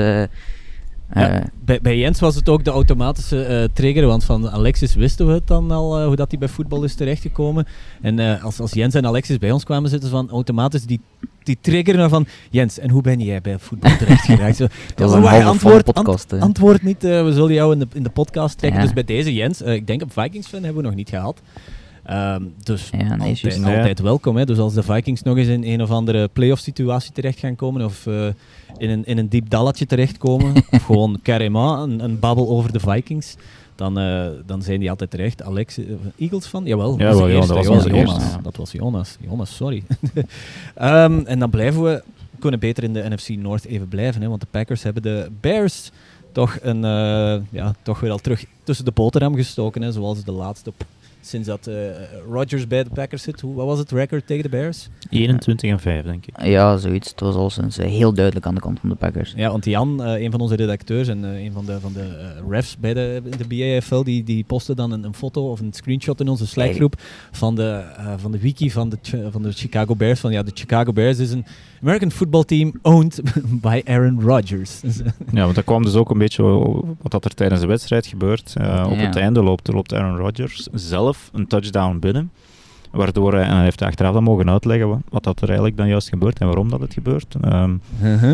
eh, Ja, eh, bij, bij Jens was het ook de automatische eh, trigger, want van Alexis wisten we het dan al, eh, hoe dat hij bij voetbal is terechtgekomen. En eh, als, als Jens en Alexis bij ons kwamen zitten, van automatisch die, die trigger van Jens, en hoe ben jij bij voetbal terecht geraakt? Zo, dat ja, een halve antwoord, podcast. ant- antwoord niet, we zullen jou in de, in de podcast trekken. Ja. Dus bij deze Jens, ik denk op Vikings fan hebben we nog niet gehad. Ehm, dus Ja, nee, altijd, altijd welkom. Hè. Dus als de Vikings nog eens in een of andere playoff situatie terecht gaan komen, of eh, in, een, in een diep dalletje terechtkomen, of gewoon carrément een, een babbel over de Vikings, dan, eh, dan zijn die altijd terecht. Alex, eh, Eagles van? Jawel, Ja, wel, eerste, dat was Jonas. eerste, ja. Dat was Jonas. Jonas, sorry. Ehm, en dan blijven we, we kunnen beter in de NFC North even blijven, hè, want de Packers hebben de Bears toch, een, eh, ja, toch weer al terug tussen de boterham gestoken, hè, zoals de laatste sinds dat eh Rodgers bij de Packers zit. Hoe, wat was het record tegen de Bears? 21 en 5, denk ik. Ja, zoiets. Het was al sinds eh, heel duidelijk aan de kant van de Packers. Ja, want Jan, eh, een van onze redacteurs en eh, een van de, van de refs bij de, de BAFL, die, die postte dan een, een foto of een screenshot in onze Slack-groep van de, eh, van de wiki van de, van de Chicago Bears. Van ja, de Chicago Bears is een American football team owned by Aaron Rodgers. Ja, want dat kwam dus ook een beetje wat dat er tijdens de wedstrijd gebeurt. Eh, Op Ja. het einde loopt, loopt Aaron Rodgers zelf een touchdown binnen. Waardoor hij, en hij heeft achteraf dan mogen uitleggen wat, dat er eigenlijk dan juist gebeurt en waarom dat het gebeurt. Ehm,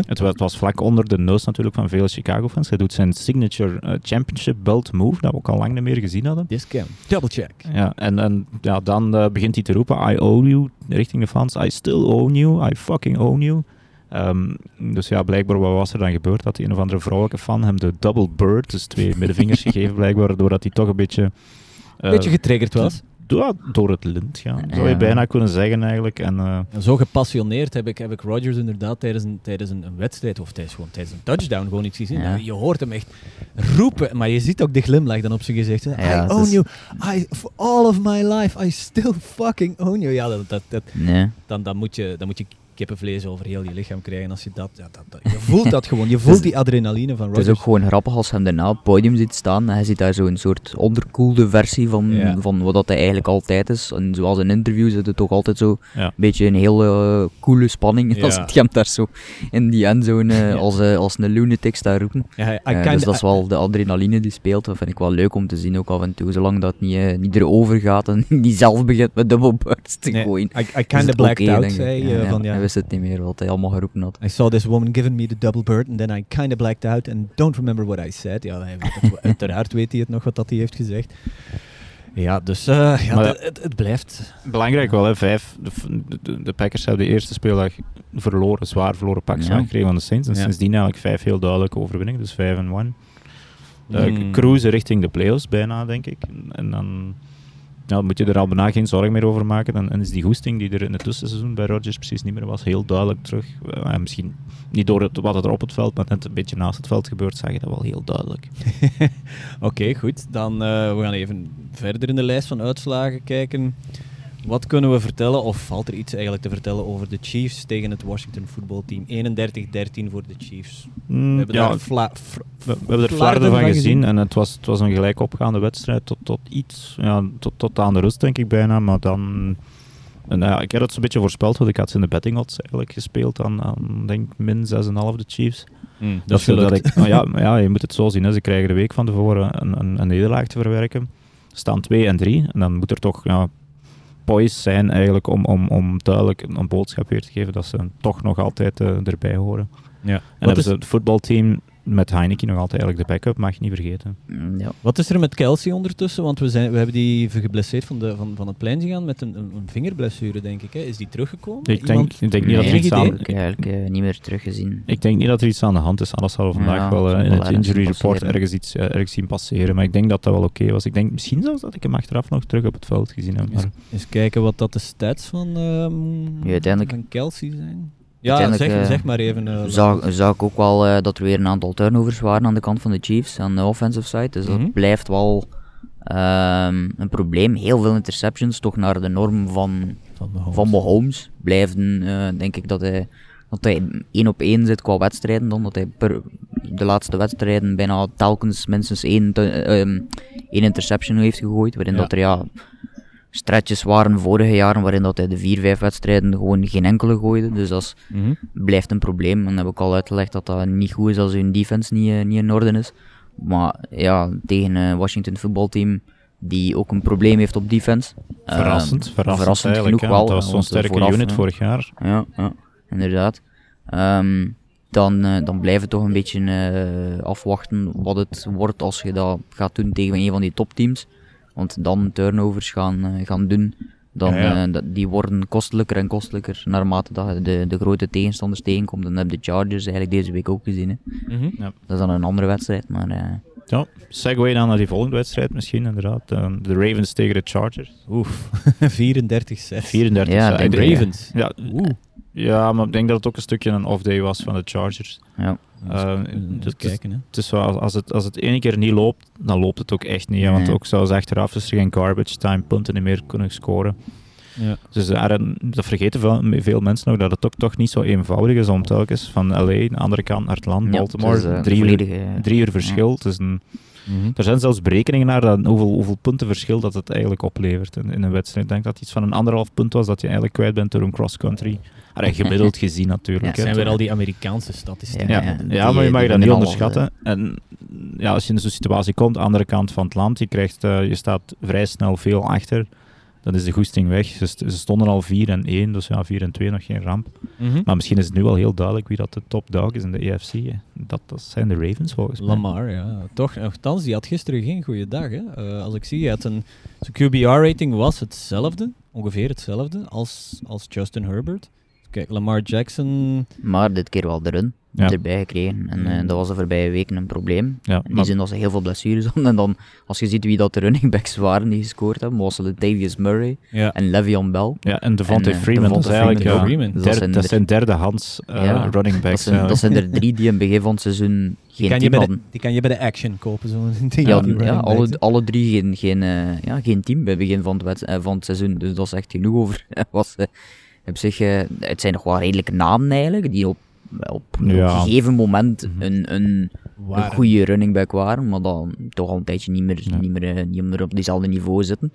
het, wa- het was vlak onder de neus natuurlijk van vele Chicago-fans. Hij doet zijn signature eh, championship belt move, dat we ook al lang niet meer gezien hadden. This cam. Double check. Ja, en, en ja, dan eh, begint hij te roepen, I owe you, richting de fans. I still own you, I fucking own you. Ehm, dus ja, blijkbaar wat was er dan gebeurd? Dat die een of andere vrouwelijke fan hem de double bird, dus twee middenvingers gegeven blijkbaar, doordat hij toch een beetje... eh, Beetje getriggerd was. ja, door het lint gaan, zou je bijna kunnen zeggen eigenlijk. En, eh, En zo gepassioneerd heb ik, heb ik Rodgers inderdaad tijdens een, tijdens een, een wedstrijd, of tijdens, gewoon tijdens een touchdown, gewoon iets gezien. Ja. Je hoort hem echt roepen, maar je ziet ook de glimlach dan op zijn gezicht. hè. Ja, I own is- you. I, for all of my life, I still fucking own you. Ja, dat, dat, dat, Nee. dan, dan, moet je, dan moet je kippenvlees over heel je lichaam krijgen als je dat, ja, dat, dat- je voelt dat gewoon, je voelt die adrenaline van Het is Rodgers. ook gewoon grappig als je hem daarna op het podium ziet staan en je ziet daar zo'n soort onderkoelde versie van, Ja. van wat dat hij eigenlijk altijd is. En zoals in interviews zit het toch altijd zo Ja. een beetje een heel eh, coole spanning. Ja. Zit je hem daar zo in die endzone eh, Ja. als, eh, als een lunatic staan roepen. I Eh, dus dat is wel de adrenaline die speelt. Dat vind ik wel leuk om te zien ook af en toe. Zolang dat niet, eh, niet erover gaat en niet zelf begint met double bursts te Nee, gooien. I, I is kind het of blacked oké, out, ik. zei van, ja, Hij wist het niet meer wat hij allemaal geroepen had. I saw this woman giving me the double bird and then I kind of blacked out and don't remember what I said. Ja, hij weet het, uiteraard weet hij het nog wat dat hij heeft gezegd. Ja, dus eh, ja, het, het, blijft. Belangrijk wel, hè. Vijf, de, de, de Packers hebben de eerste speeldag verloren, zwaar verloren pakjes Ja. gekregen van de Saints. En Ja. sindsdien eigenlijk vijf heel duidelijke overwinningen, dus 5 en 1. Uh, Mm. Cruisen richting de playoffs bijna, denk ik. En dan ja, moet je er al bijna geen zorgen meer over maken. Dan, en is die goesting die er in het tussenseizoen bij Rodgers precies niet meer was, heel duidelijk terug. Uh, misschien niet door het, wat er op het veld, maar net een beetje naast het veld gebeurt, zag je dat wel heel duidelijk. Oké, goed. Dan uh, we gaan even verder in de lijst van uitslagen kijken. Wat kunnen we vertellen, of valt er iets eigenlijk te vertellen over de Chiefs tegen het Washington voetbalteam? 31-13 voor de Chiefs. Mm, We hebben ja, daar fla- fr- We, we hebben er flarden van van gezien, en het was, het was een gelijk opgaande wedstrijd tot, tot iets, ja, tot, tot aan de rust denk ik bijna, maar dan... En, ja, ik had het zo'n beetje voorspeld, want ik had ze in de betting odds eigenlijk gespeeld aan, aan denk min 6,5 de Chiefs. Mm, Dus zodat ik, nou ja, ja, je moet het zo zien, hè. ze krijgen de week van tevoren een, een, een nederlaag te verwerken. Staan 2 en 3 en dan moet er toch ja, poised zijn eigenlijk om, om, om duidelijk een boodschap weer te geven dat ze toch nog altijd uh, erbij horen. Ja. En Wat hebben is- ze het voetbalteam met Heineken nog altijd eigenlijk de backup, mag je niet vergeten. Mm, Ja. Wat is er met Kelsey ondertussen? Want we, zijn, we hebben die geblesseerd van, de, van, van het plein gegaan met een, een, vingerblessure, denk ik. Hè? Is die teruggekomen? Ik denk, ik denk niet dat er iets aan... Ik heb eigenlijk eh, niet meer teruggezien. Ik denk niet dat er iets aan de hand is, anders hadden we vandaag Ja, wel eh, zal in wel het injury report ergens iets eh, ergens zien passeren. Maar ik denk dat dat wel oké was. Ik denk misschien zelfs dat ik hem achteraf nog terug op het veld gezien heb. Maar Eens kijken wat dat de stats van, ehm Ja, uiteindelijk- van Kelsey zijn. Ja, zeg, eh, zeg maar even. eh, zag, zag ik ook wel eh, dat er weer een aantal turnovers waren aan de kant van de Chiefs, aan de offensive side. Dus Mhm. dat blijft wel ehm, een probleem. Heel veel interceptions, toch naar de norm van, van Mahomes. van Mahomes. Blijven, denk ik, dat hij, dat hij één op één zit qua wedstrijden. Dan dat hij per de laatste wedstrijden bijna telkens minstens één, ehm, één interception heeft gegooid. Waarin Ja. dat er ja, stretches waren vorige jaren waarin dat hij de vier, vijf wedstrijden gewoon geen enkele gooide. Dus dat Mhm. blijft een probleem. En dan heb ik al uitgelegd dat dat niet goed is als hun defense niet, eh, niet in orde is. Maar ja, tegen een Washington voetbalteam die ook een probleem heeft op defense. eh, verrassend, verrassend, genoeg wel. dat was zo'n want sterke vooraf, unit vorig jaar. Ja, ja inderdaad. Ehm, dan, eh, dan blijft het toch een beetje eh, afwachten wat het wordt als je dat gaat doen tegen een van die topteams. Want dan turnovers gaan, eh, gaan doen. Dan, Ja, ja. eh, die worden kostelijker en kostelijker naarmate dat de, de grote tegenstanders tegenkomt. En dat hebben de Chargers eigenlijk deze week ook gezien. Hè. Mhm. Dat is dan een andere wedstrijd, maar eh, Ja, segue dan naar die volgende wedstrijd misschien, inderdaad. De Ravens tegen de Chargers. Oef, 34-6. 34 Ja, De Ravens. Ja, Oeh. Ja, maar ik denk dat het ook een stukje een off-day was van de Chargers. ja. Eh, kijken, hè. Het is wel, als het, als het ene keer niet loopt, dan loopt het ook echt niet. hè, Want Nee. ook zelfs achteraf is er geen garbage time punten niet meer kunnen scoren. Ja. Dus daar, dat vergeten veel, veel mensen nog, dat het ook toch niet zo eenvoudig is om telkens van LA, de andere kant naar het land, Ja, Baltimore, het is, eh, drie, uur, drie uur verschil. Het is een, Mhm. er zijn zelfs berekeningen naar dat, hoeveel, hoeveel punten verschil dat het eigenlijk oplevert in, in een wedstrijd. Ik denk dat het iets van een anderhalf punt was dat je eigenlijk kwijt bent door een cross-country. Allee, gemiddeld gezien natuurlijk. Ja, zijn weer al die Amerikaanse statistieken. Ja, Ja, ja, die- maar je mag dat niet onderschatten. En ja, als je in zo'n situatie komt, andere kant van het land, je, krijgt, eh, je staat vrij snel veel achter, dan is de goesting weg. Ze, st- ze stonden al 4 en 1, dus ja, 4 en 2 nog geen ramp. Mhm. Maar misschien is het nu wel heel duidelijk wie dat de topdog is in de EFC. hè. Dat, dat zijn de Ravens volgens mij. Lamar, ja. Toch, nogthans, die had gisteren geen goede dag. Hè. Eh, als ik zie, hij had een, zijn QBR-rating was hetzelfde, ongeveer hetzelfde, als, als Justin Herbert. Kijk, Lamar Jackson... Maar dit keer wel de run Ja. erbij gekregen. En eh, dat was de voorbije weken een probleem. Ja, In die maar- zin dat ze heel veel blessures hadden. En dan, als je ziet wie dat de running backs waren die gescoord hebben, was het Davius Murray Ja. en Le'Veon Bell. ja, en Devontae En, eh, Freeman, dat is Devonta eigenlijk Freeman. ja, Freeman. Dus dat der- zijn dat zijn derde hands eh, Ja, running Dat backs. zijn, ja. dat zijn er drie die in het begin van het seizoen Die geen je team bij de, hadden. die kan je bij de Action kopen, zo'n die Ja, die ja, alle, alle drie geen, geen, ja, geen team bij het begin van het, van het seizoen. Dus dat is echt genoeg over ze op zich, eh, het zijn nog wel redelijke namen eigenlijk, die op, op Ja. een gegeven moment Mhm. een, een, een goede running back waren, maar dan toch al een tijdje niet meer, Ja. niet meer, eh, niet meer op diezelfde niveau zitten.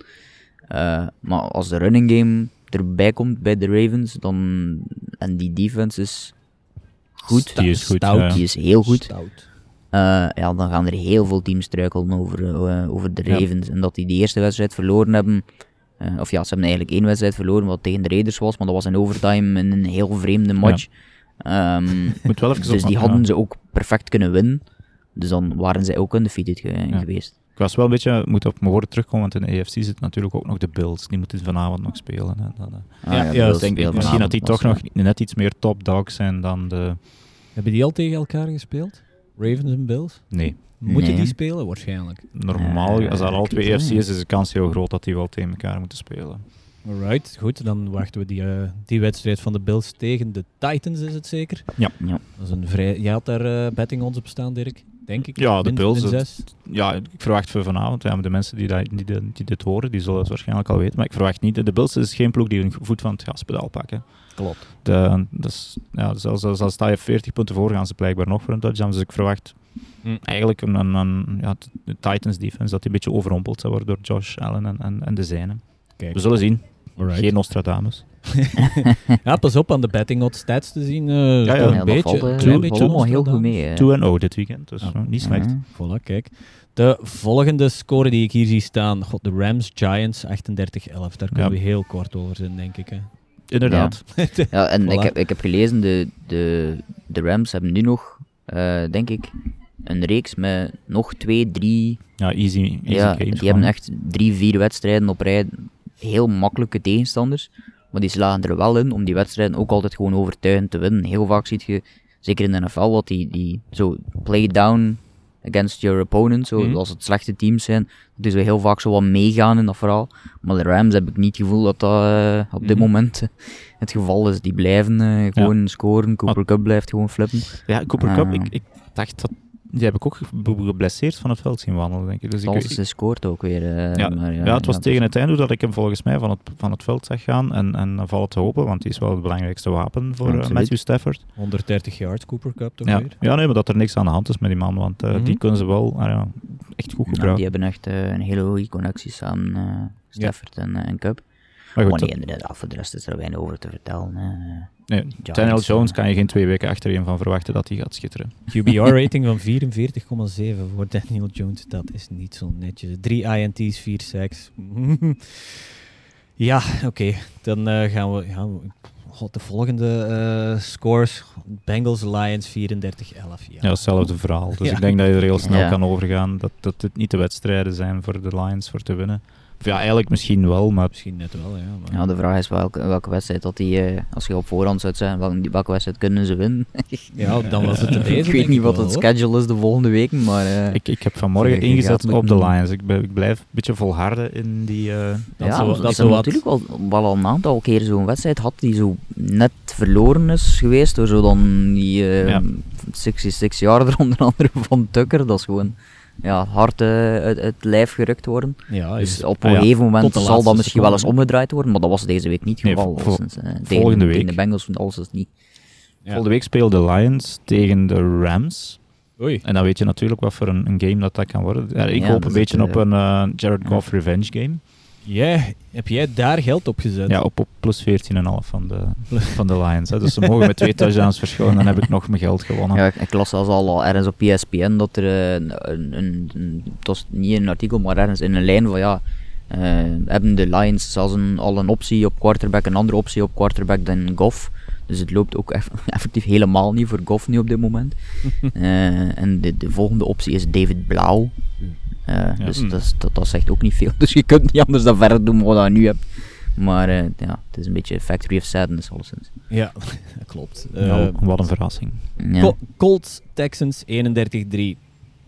Eh, maar als de running game erbij komt bij de Ravens, dan, en die defense is goed, Die is goed, Stout. ja. die is heel goed, Stout. eh, ja, dan gaan er heel veel teams struikelen over, eh, over de Ja. Ravens. En dat die de eerste wedstrijd verloren hebben, eh, of ja, ze hebben eigenlijk één wedstrijd verloren wat tegen de Raiders was, maar dat was in overtime in een heel vreemde match. Ehm, Moet wel even dus die ja. hadden ze ook perfect kunnen winnen. Dus dan waren zij ook undefeated ge- Ja. geweest. Ik was wel een beetje, moet op mijn woorden terugkomen, want in de AFC zitten natuurlijk ook nog de Bills. Die moeten vanavond nog spelen. Hè. Dat, eh, Ah, Ja, ik denk misschien dat die toch nog net iets meer top dog zijn dan de... Hebben die al tegen elkaar gespeeld? Ravens en Bills? Nee, Moeten Nee. die spelen? Waarschijnlijk. normaal, Eh, als dat al twee niet. is, is de kans heel groot dat die wel tegen elkaar moeten spelen. Alright, goed. Dan wachten we die, eh, die wedstrijd van de Bills tegen de Titans, is het zeker? Ja. Ja. Dat is een vrij... Jij had daar eh, betting ons op staan, Dirk? Denk ik. Ja, de Min- Bills, min het- zes. Ja, ik verwacht voor vanavond, ja, maar de mensen die, dat- die, die, dit horen, die zullen het waarschijnlijk al weten. Maar ik verwacht niet, de Bills is geen ploeg die een voet van het gaspedaal pakken. Klopt. De, dus, ja, zelfs als, als sta je 40 punten voor, gaan ze blijkbaar nog voor een touchdown. Dus ik verwacht Hm. eigenlijk een, een, een- ja, de Titans defense dat die een beetje overrompeld zou worden door Josh Allen en, en, en de zijnen. Kijk. We zullen zien. Alright. Geen Nostradamus. Ja, pas op aan de betting odds stats te zien. eh ja, toch ja, een dat beetje, valt, eh, een beetje allemaal heel goed mee. hè. 2-0 dit weekend, dus Ja. eh, niet slecht. Voilà, kijk. De volgende score die ik hier zie staan, god, de Rams Giants 38-11. Daar kunnen Ja. we heel kort over zijn, denk ik. Hè. Inderdaad. Ja, en Voilà. ik, heb, ik heb gelezen, de, de, de Rams hebben nu nog, eh, denk ik, een reeks met nog twee, drie... Ja, easy, easy ja, games. die hebben echt drie, vier wedstrijden op rij. Heel makkelijke tegenstanders. Maar die slagen er wel in om die wedstrijden ook altijd gewoon overtuigend te winnen. Heel vaak zie je, zeker in de NFL, wat die, die zo play down against your opponent, zo, Mhm. als het slechte teams zijn, dat is heel vaak zo wat meegaan in dat verhaal. Maar de Rams heb ik niet het gevoel dat dat eh, op dit Mhm. moment eh, het geval is. Die blijven eh, gewoon scoren, Cooper Cup blijft gewoon flippen. Ja, Cooper Cup, Ah. ik, ik dacht dat... Die heb ik ook ge- geblesseerd van het veld zien wandelen, denk ik. Dus ik, ik- scoort ook weer. eh, ja, maar ja, het was ja, tegen het einde dat ik hem volgens mij van het, van het veld zag gaan. En, en dan valt het te hopen, want die is wel het belangrijkste wapen voor eh. Matthew Stafford. 130 yards Cooper Cup toch Ja. weer? ja, nee, maar dat er niks aan de hand is met die man, want eh, Mhm. die kunnen ze wel ah, ja, echt goed Ja, die gebruiken. hebben echt een hele goede connectie samen, eh Stafford en, en Cup. maar goed, nee, inderdaad, voor de rest is er weinig over te vertellen. Nee, Daniel Jones kan je geen twee weken achtereen van verwachten dat hij gaat schitteren. QBR-rating van 44,7 voor Daniel Jones. Dat is niet zo netjes. 3 INT's, 4 sacks. ja, oké. Dan eh, gaan we... Ja, God, de volgende eh, scores. Bengals, Lions 34-11. Ja. Ja, hetzelfde verhaal. Dus Ja. ik denk dat je er heel snel Ja. kan overgaan. Dat, dat dit niet de wedstrijden zijn voor de Lions voor te winnen. Of ja, eigenlijk misschien wel, maar Misschien net wel, ja. Maar... Ja, de vraag is welke, welke wedstrijd dat die, eh, als je op voorhand zou zeggen, welke, welke wedstrijd kunnen ze winnen? Ja, dan was het de deze, ik weet niet wat het schedule is de volgende week, maar eh, ik, ik heb vanmorgen ingezet op de Lions. Ik, ben- ik blijf een beetje volharden in die... eh, Dat ja, zo- ze dat zo wat- natuurlijk wel, wel al een aantal keer zo'n wedstrijd had die zo net verloren is geweest door zo dan die eh, Ja. 66 jaar er onder andere van Tucker. Dat is gewoon ja, hard eh, uit, uit het lijf gerukt worden. Ja, Dus is- op ah een gegeven moment zal dat misschien wel eens omgedraaid worden, maar dat was deze week niet het Nee, geval. vol- sinds, eh, tegen, volgende tegen week. de Bengals alles is niet. ja. Volgende week speelden de Lions tegen de Rams. Oei. En dan weet je natuurlijk wat voor een, een game dat, dat kan worden. Ja, ik Ja, hoop een beetje het, op eh, een Jared Goff revenge game. Jij, heb jij daar geld op gezet? Ja, op, op plus 14,5 van de, van de Lions. Hè. Dus ze mogen met twee touchdowns verschillen, dan heb ik nog mijn geld gewonnen. Ja, ik, las zelfs al, al ergens op ESPN dat er een, een, een, het was niet een artikel, maar ergens in een lijn van ja, eh, hebben de Lions zelfs een, al een optie op quarterback, een andere optie op quarterback dan Goff. Dus het loopt ook eff- effectief helemaal niet voor Goff nu op dit moment. Eh, en de, de volgende optie is David Blauw. Eh, Dus Mm. dat, is- dat, dat zegt ook niet veel. Dus je kunt niet anders dan verder doen wat je nu hebt. Maar eh, ja, het is een beetje Factory of Sadness alleszins. Ja, dat klopt. Eh, Nou, wat een verrassing. Ja. Col- Colts, Texans 31-3.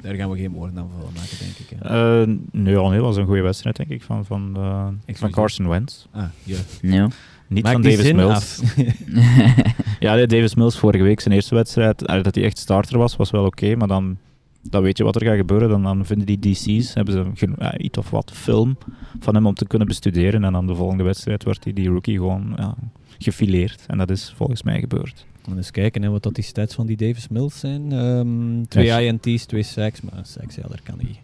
Daar gaan we geen woorden aan van maken, denk ik. hè. Eh nee, ja, nee, dat was een goede wedstrijd, denk ik, van, van, eh, van. Carson Wentz. Ah, ja. ja. Niet Maak van die Davis zin Mills. af. Ja, Davis Mills vorige week zijn eerste wedstrijd, dat hij echt starter was, was wel oké, maar dan, dan weet je wat er gaat gebeuren. Dan, dan vinden die DC's, hebben ze ja, iets of wat film van hem om te kunnen bestuderen. En dan de volgende wedstrijd wordt hij die rookie gewoon ja, gefileerd. En dat is volgens mij gebeurd. En eens kijken hè, wat dat die stats van die Davis Mills zijn. Ehm, twee. INT's, twee sacks. Maar sacks, ja, daar kan hij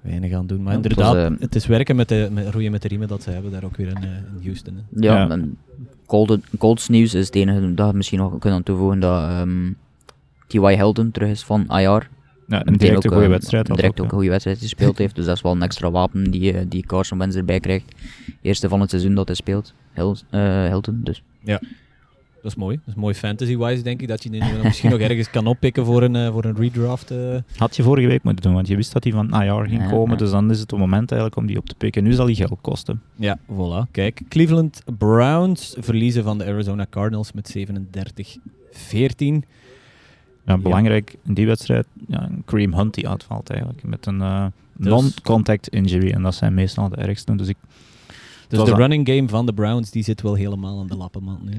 weinig aan doen. Maar Ja, het inderdaad, was, het, eh, is werken met de met, roeien met de riemen dat ze hebben daar ook weer in, eh, in Houston. Hè. Ja, Ja. en Cold, Colts nieuws is het enige dat we misschien nog kunnen toevoegen dat ehm T.Y. Hilton terug is van IR. Ja, een Meteen directe ook, goede eh, wedstrijd. had Direct ook ja. een goede wedstrijd gespeeld heeft, dus dat is wel een extra wapen die, eh, die Carson Wentz erbij krijgt. Eerste van het seizoen dat hij speelt, Hil, eh, Hilton. Dus. Dat is mooi. Dat is mooi fantasy-wise, denk ik, dat je die nu misschien nog ergens kan oppikken voor een, eh, voor een redraft. eh. Had je vorige week moeten doen, want je wist dat hij van IR ging Ja, komen. ja. Dus dan is het het moment eigenlijk om die op te pikken. Nu zal hij geld kosten. Ja, voilà. Kijk, Cleveland Browns verliezen van de Arizona Cardinals met 37-14. Ja, belangrijk in die wedstrijd, ja, Kareem Hunt die uitvalt eigenlijk. Met een eh, Dus- non-contact injury. En dat zijn meestal de ergste. Dus ik, Dus de running game van de Browns die zit wel helemaal aan de lappenmand nu.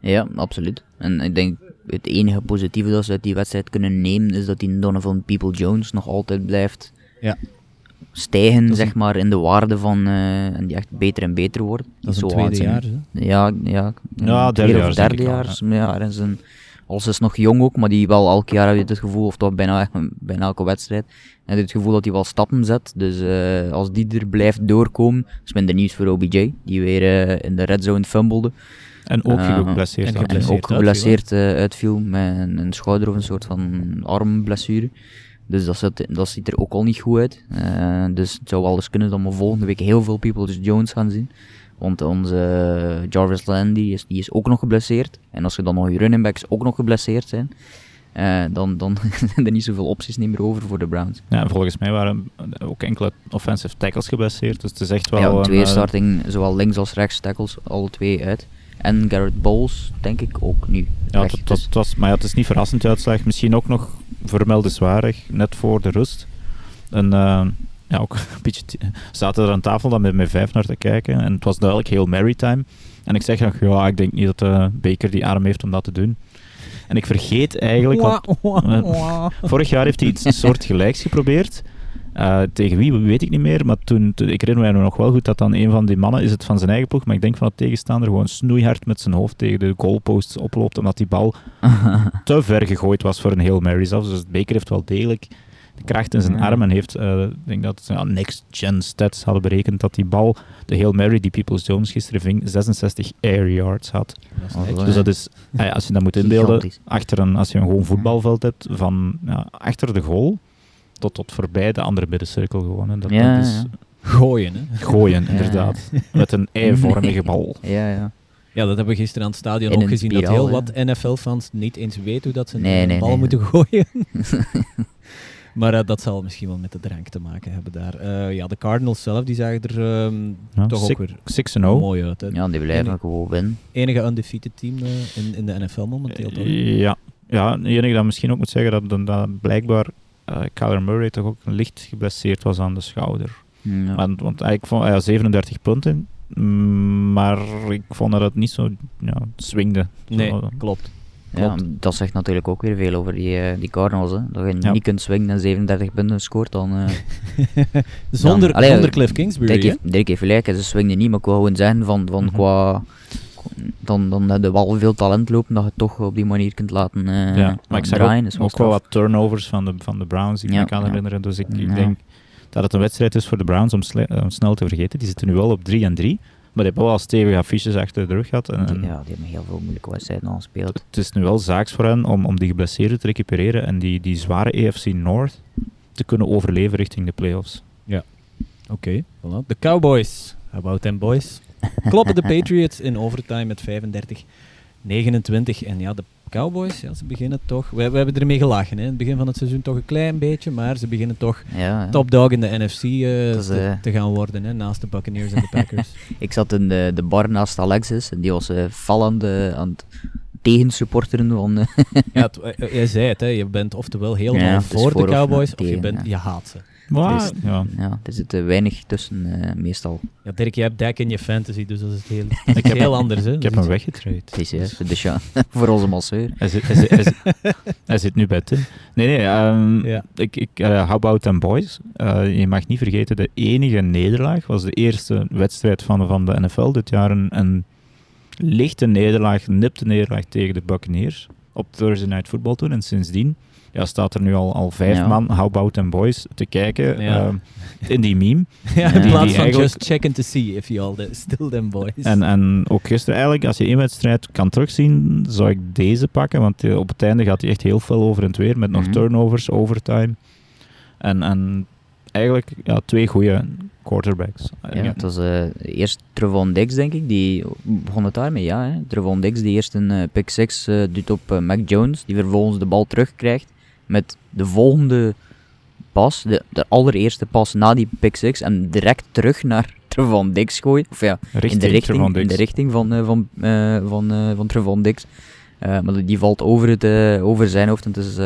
hè. Ja, absoluut. En ik denk het enige positieve dat ze uit die wedstrijd kunnen nemen is dat die Donovan People-Jones nog altijd blijft Ja. stijgen, zeg maar, in de waarde van, eh, en die echt beter en beter wordt. Dat is een Zo tweede jaar. Hè? Ja, ja. Ja, derde jaar of derde jaar. Ja, er is een, Als is nog jong ook, maar die wel elk jaar heb je het gevoel, of toch bijna, bijna elke wedstrijd, en het gevoel dat hij wel stappen zet. Dus eh, als die er blijft doorkomen, is minder nieuws voor OBJ, die weer eh, in de red zone fumbelde. En ook Eh, geblesseerd. en. En geblesseerd ook geblesseerd uitviel, uitviel met een, een schouder of een soort van armblessure. Dus dat, zit, dat ziet er ook al niet goed uit. Eh, dus het zou wel eens kunnen dat we volgende week heel veel People Jones gaan zien. Want onze Jarvis Landry is, die is ook nog geblesseerd. En als je dan nog je running backs ook nog geblesseerd zijn, eh, dan, dan zijn er niet zoveel opties niet meer over voor de Browns. Ja, volgens mij waren ook enkele offensive tackles geblesseerd. Dus het is echt wel... ja, een, twee eh, starting, zowel links als rechts tackles, alle twee uit. En Garrett Bowles, denk ik, ook nu. Ja, het Dus- was, maar ja, het is niet verrassend uitslag. Misschien ook nog vermeldenswaardig, net voor de rust. En eh, ja, ook een beetje... zaten er aan tafel dan met mijn vijf naar te kijken. En het was duidelijk heel maritime. En ik zeg nog, ja, ik denk niet dat eh Baker die arm heeft om dat te doen. En ik vergeet eigenlijk... want vorig jaar heeft hij iets soortgelijks geprobeerd. Eh, tegen wie weet ik niet meer, maar toen, toen- ik herinner me nog wel goed dat dan een van die mannen, is het van zijn eigen ploeg, maar ik denk van het tegenstander, gewoon snoeihard met zijn hoofd tegen de goalposts oploopt, omdat die bal te ver gegooid was voor een heel Mary zelfs. Dus Baker heeft wel degelijk de kracht in zijn Ja. arm en heeft, eh, ik denk dat ja, Next Gen Stats hadden berekend dat die bal, de heel Mary die Peoples Jones gisteren ving, 66 air yards had. Dus dat is, ah ja, als je dat moet inbeelden, achter een, als je een gewoon voetbalveld hebt, van ja, achter de goal tot, tot voorbij de andere middencirkel gewoon. hè. Dat, Ja, dat is ja. Gooien, hè. gooien, Ja, inderdaad. Met een eivormige bal. Ja, ja. Ja, dat hebben we gisteren aan het stadion ook gezien. Dat heel ja. wat NFL-fans niet eens weten hoe dat ze een Nee, nee, bal nee. moeten gooien. Maar eh, dat zal misschien wel met de drank te maken hebben daar. Eh, ja, de Cardinals zelf, die zagen er ehm, Ja, toch six- ook weer 6-0. mooi uit. Hè. Ja, die blijven En- gewoon winnen. Enige undefeated team eh, in, in de NFL momenteel, toch? Ja, ja het enige dat misschien ook moet zeggen, dat, dat, dat blijkbaar eh Kyler Murray toch ook licht geblesseerd was aan de schouder. Ja. Want, want ik vond hij had 37 punten, maar ik vond dat het niet zo ja, swingde. Nee, Zo, klopt. Ja, dat zegt natuurlijk ook weer veel over die, eh, die Cardinals. Hè. Dat je Ja. niet kunt swingen en 37 punten scoort, dan... eh zonder, Dan- allee, zonder Cliff Kingsbury, Dirk, heeft, Dirk heeft gelijk, ze swingden niet, maar ik wil gewoon zeggen van, van Mhm. qua... Dan, dan heb je wel veel talent lopen dat je toch op die manier kunt laten, eh, ja, maar ik draaien. ook, wel wat turnovers van de, van de Browns die ik Ja, me kan herinneren. Dus ik, ik denk dat het een wedstrijd is voor de Browns om, om snel te vergeten. Die zitten nu wel op 3 en 3, maar die hebben wel al stevige affiches achter de rug gehad. En, Ja, die hebben heel veel moeilijke wedstrijden al gespeeld. het is nu wel zaaks voor hen om, om die geblesseerden te recupereren en die, die zware AFC North te kunnen overleven richting de playoffs. Oké, voilà. De Cowboys. How about them boys? Kloppen de Patriots in overtime met 35 29. En ja, de Cowboys, ja, ze beginnen toch... We, we hebben ermee gelachen, hè. In het begin van het seizoen toch een klein beetje, maar ze beginnen toch Ja, ja. top dog in de NFC eh, is, te, eh, te gaan worden, hè, naast de Buccaneers en de Packers. Ik zat in de, de bar naast Alexis en die was eh fel aan, het tegensupporteren van... eh, ja, eh, jij zei het, hè. Je bent oftewel helemaal is voor, voor de Cowboys, of je, tegen, bent, je haat ze. Maar, Dus- ja. ja, er zit eh, weinig tussen, eh, meestal. Ja, Dirk, je hebt Dak in je fantasy, dus dat is, het heel, dat is Ik heb heel hem- anders, hè. Ik heb hem weggetraind. Het is juist, dus ja, voor onze masseur. Hij zit, hij, zit, hij, zit, hij zit nu bij Tim. Nee, nee. ehm, Ja. ik, ik, eh, how about them boys? Eh, je mag niet vergeten, de enige nederlaag was de eerste wedstrijd van, van de NFL dit jaar. Een, een lichte nederlaag, nipte nederlaag tegen de Buccaneers op Thursday Night Football toen. En sindsdien ja, staat er nu al, al vijf Ja. man, How About Them Boys, te kijken Ja. ehm, in die meme. Ja, in die plaats van eigenlijk- just checking to see if you all the, still them boys. En, en ook gisteren eigenlijk, als je één wedstrijd kan terugzien, zou ik deze pakken. Want eh, op het einde gaat hij echt heel veel over en het weer. Met nog Mhm. turnovers, overtime. En, en eigenlijk ja, twee goede quarterbacks. Ja, het was eh, eerst Trevon Dix, denk ik. Die begon het daarmee, ja. Hè. Trevon Dix die eerst een eh, pick 6 eh, doet op Mac Jones. Die vervolgens de bal terugkrijgt met de volgende pas, de, de allereerste pas na die pick 6. En direct terug naar Trevon Dix gooien. Of ja, Richting in de richting, in de richting van, eh, van, eh, van, eh, van Trevon Dix. Maar die valt over, het, over zijn hoofd en het is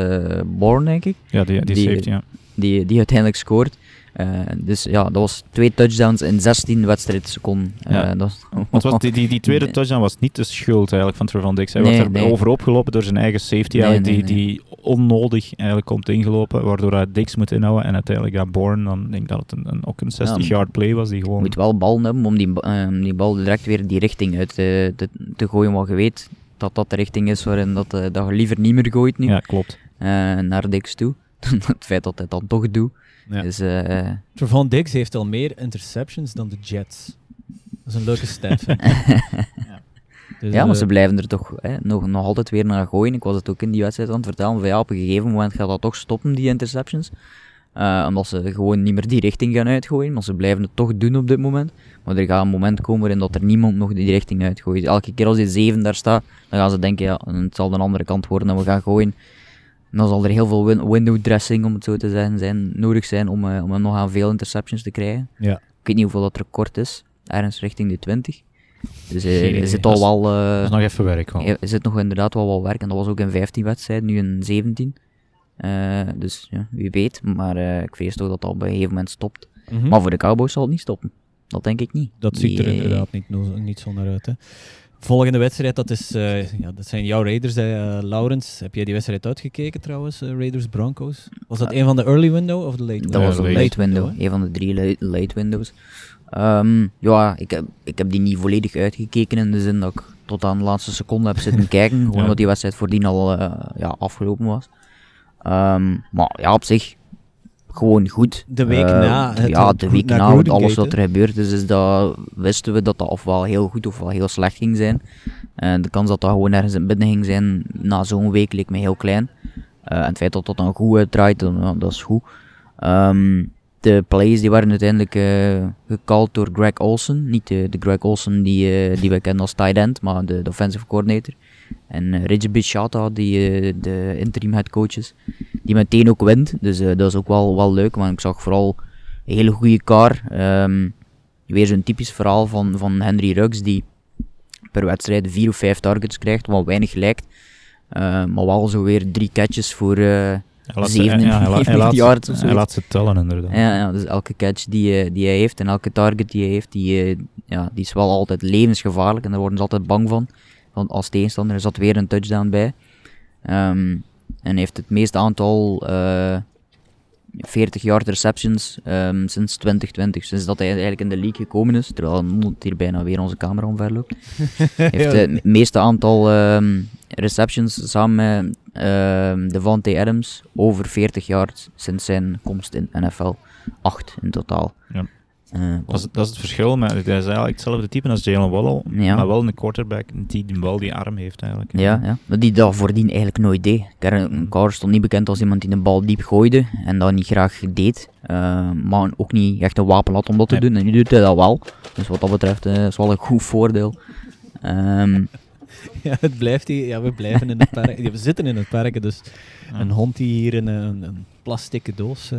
Bourne, denk ik Ja, die, die, die- safety, ja. die, die uiteindelijk scoort. Eh, dus ja, dat was twee touchdowns in 16 wedstrijdseconden. Eh, Ja. dat Want was die, die, die tweede touchdown was niet de schuld eigenlijk van Trevon Diggs. Hij Nee, was er nee. over opgelopen door zijn eigen safety, Nee, die, die onnodig eigenlijk komt ingelopen, waardoor hij Diggs moet inhouden. En uiteindelijk, ja, Bourne, dan denk ik dat het een, een, ook een 60-yard play was, die Je gewoon... moet wel ballen hebben om die, eh, die bal direct weer die richting uit te, te, te gooien. Want je weet dat dat de richting is waarin dat, dat je liever niet meer gooit nu. Ja, klopt. naar Dix toe. het feit dat hij dat toch doet. Ja. Eh, Trevon Diggs heeft al meer interceptions dan de Jets. Dat is een leuke stat. ik. Dus, ja, maar eh, ze blijven er toch hè, nog, nog altijd weer naar gooien. Ik was het ook in die wedstrijd aan het vertellen. Van, ja, op een gegeven moment gaat dat toch stoppen, die interceptions. Eh, omdat ze gewoon niet meer die richting gaan uitgooien. Maar ze blijven het toch doen op dit moment. Maar er gaat een moment komen waarin dat er niemand nog die richting uitgooit. Elke keer als die 7 daar staat, dan gaan ze denken, ja, het zal de andere kant worden en we gaan gooien. En dan zal er heel veel win- window dressing, om het zo te zeggen, zijn, nodig zijn om, eh, om nog aan veel interceptions te krijgen. Ja. Ik weet niet hoeveel dat record is. Ergens richting de 20. Dus eh, er idee. zit al wel... Dat eh, is nog even werk. er zit nog inderdaad wel wat werk en dat was ook in 15 wedstrijden, nu in 17. Eh, dus ja, wie weet, maar eh, ik vrees toch dat dat op een gegeven moment stopt. mhm. Maar voor de Cowboys zal het niet stoppen. Dat denk ik niet. Dat ziet er eh, inderdaad niet, niet zo naar uit. Hè. Volgende wedstrijd, dat, is, eh, ja, dat zijn jouw Raiders, hè, eh, Laurens. Heb jij die wedstrijd uitgekeken trouwens, eh, Raiders-Broncos? Was dat een van de early window of de late Dat window? was een late late window, een van de drie late, late windows. Ehm, ja, ik heb, ik heb die niet volledig uitgekeken in de zin dat ik tot aan de laatste seconde heb zitten kijken. Gewoon Ja. omdat die wedstrijd voordien al ja, afgelopen was. Ehm, maar ja, op zich gewoon goed. De week Eh, na het- ja, de week na alles wat er gebeurd is, is dat, wisten we dat dat ofwel heel goed ofwel heel slecht ging zijn. En de kans dat dat gewoon ergens in midden ging zijn na zo'n week leek me heel klein. Eh, en het feit dat dat dan goed uitdraait, dan, ja, dat is goed. Ehm, de plays die waren uiteindelijk eh gecalled door Greg Olsen. Niet de, de Greg Olsen die, eh, die we kennen als tight end, maar de, de offensive coordinator. En uh, Reggie Bichata, die eh, de interim head coach is, die meteen ook wint. Dus eh, dat is ook wel, wel leuk, maar ik zag vooral een hele goede car. Ehm, weer zo'n typisch verhaal van, van Henry Ruggs, die per wedstrijd vier of vijf targets krijgt, wat weinig lijkt. Eh, maar wel zo weer drie catches voor... eh, ze- 97 ja, of Hij laat ze tellen, inderdaad. ja, ja, dus elke catch die, eh, die hij heeft en elke target die hij heeft, die, eh, ja, die is wel altijd levensgevaarlijk en daar worden ze altijd bang van. Want als tegenstander zat weer een touchdown bij. Ehm, en heeft het meeste aantal eh 40 yard receptions ehm, sinds 2020. Sinds dat hij eigenlijk in de league gekomen is, terwijl hier bijna weer onze camera omver loopt. Heeft het meeste aantal ehm, receptions samen met ehm Devante Adams over 40 yards sinds zijn komst in NFL. 8 in totaal. Ja. Eh, Dat is, dat is het verschil, maar hij is eigenlijk hetzelfde type als Jalen Waddle, Ja. maar wel een quarterback die die bal die arm heeft eigenlijk. Ja, ja, maar die dat voordien eigenlijk nooit deed. Karen Carr stond niet bekend als iemand die de bal diep gooide en dat niet graag deed. Eh, maar ook niet echt een wapen had om dat te Nee. doen. En nu doet hij dat wel. Dus wat dat betreft eh, is wel een goed voordeel. Ehm, Ja, het blijft hier. Ja, we blijven in het park. Ja, we zitten in het park, dus een hond die hier in een, een plastieke doos eh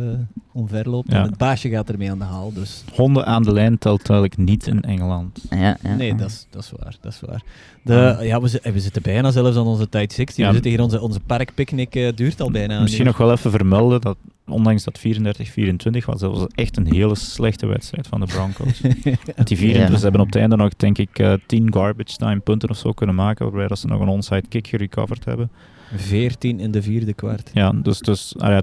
omverloopt. Ja. En het baasje gaat ermee aan de haal. Dus Honden aan de lijn telt eigenlijk niet in Engeland. ja, ja, nee, ja. dat is, dat is waar. Dat is waar. De, ja, we, zi- we zitten bijna zelfs aan onze tijd 60. Ja. We zitten hier, onze, onze parkpicnic eh, duurt al bijna. Misschien nog wel even vermelden dat ondanks dat 34-24 was, dat was echt een hele slechte wedstrijd van de Broncos. Want die 24 Ja. ze hebben op het einde nog, denk ik, eh 10 garbage time punten of zo kunnen maken, waarbij dat ze nog een onside kick gerecoverd hebben. 14 in de vierde kwart. Ja, dus, dus ah eh,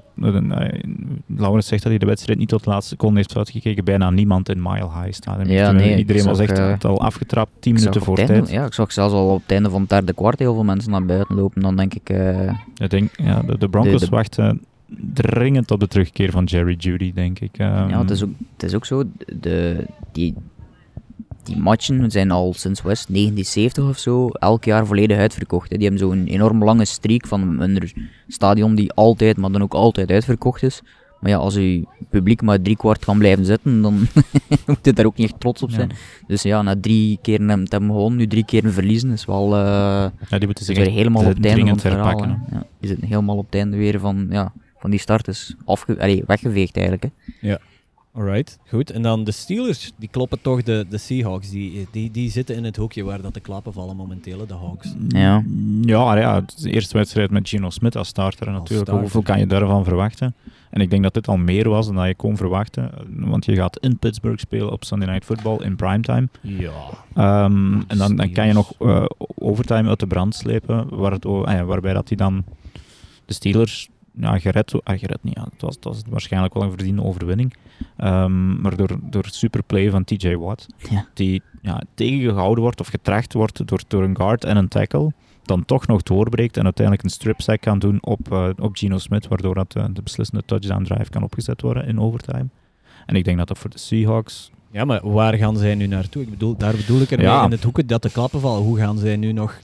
Laurens zegt dat hij de wedstrijd niet tot de laatste seconde heeft uitgekeken. Bijna niemand in Mile High Stadium. Ja, nee, Iedereen was echt al afgetrapt, 10 Ik zag minuten voor einde- tijd. Ja, ik zag zelfs al op het einde van het derde kwart heel veel mensen naar buiten lopen. Dan denk ik, eh, Ik denk, ja, de, de Broncos De- de- wachten dringend op de terugkeer van Jerry Judy, denk ik. Ehm, ja, het is, ook, het is ook zo, de, die, die matchen zijn al sinds West 1970 of zo, elk jaar volledig uitverkocht. Hè. Die hebben zo'n enorm lange streak van een stadion die altijd, maar dan ook altijd uitverkocht is. Maar ja, als je publiek maar drie kwart kan blijven zitten, dan moet je daar ook niet echt trots op ja. zijn. Dus ja, na drie keer hem te hebben gewonnen, nu drie keer verliezen, is wel... eh, Ja, die moeten Ze zich echt helemaal op het einde van het verhaal. Ja, die zitten helemaal op het einde weer van, ja, van die start is afge allee, weggeveegd eigenlijk. Hè. Alright, goed. En dan de Steelers, die kloppen toch de, de Seahawks. Die, die, die zitten in het hoekje waar dat de klappen vallen momenteel, de Hawks. Ja. Ja, ja, de eerste wedstrijd met Gino Smith als starter. Als natuurlijk, starter. hoeveel kan je daarvan verwachten? En ik denk dat dit al meer was dan dat je kon verwachten. Want je gaat in Pittsburgh spelen op Sunday Night Football in primetime. Ja. Ehm, en dan, dan kan je nog eh, overtime uit de brand slepen, waar het, o- ja, waarbij dat hij dan de Steelers ja, gered, ah, gered niet, ja, het, was, het was waarschijnlijk wel een verdiende overwinning. Ehm, maar door, door superplay van TJ Watt, Ja. die ja, tegengehouden wordt of getracht wordt door, door een guard en een tackle, dan toch nog doorbreekt en uiteindelijk een strip sack kan doen op, eh, op Geno Smith, waardoor dat, eh, de beslissende touchdown drive kan opgezet worden in overtime. En ik denk dat dat voor de Seahawks Ja, maar waar gaan zij nu naartoe? Ik bedoel, daar bedoel ik ermee Ja. in het hoeken dat de klappen vallen. Hoe gaan zij nu nog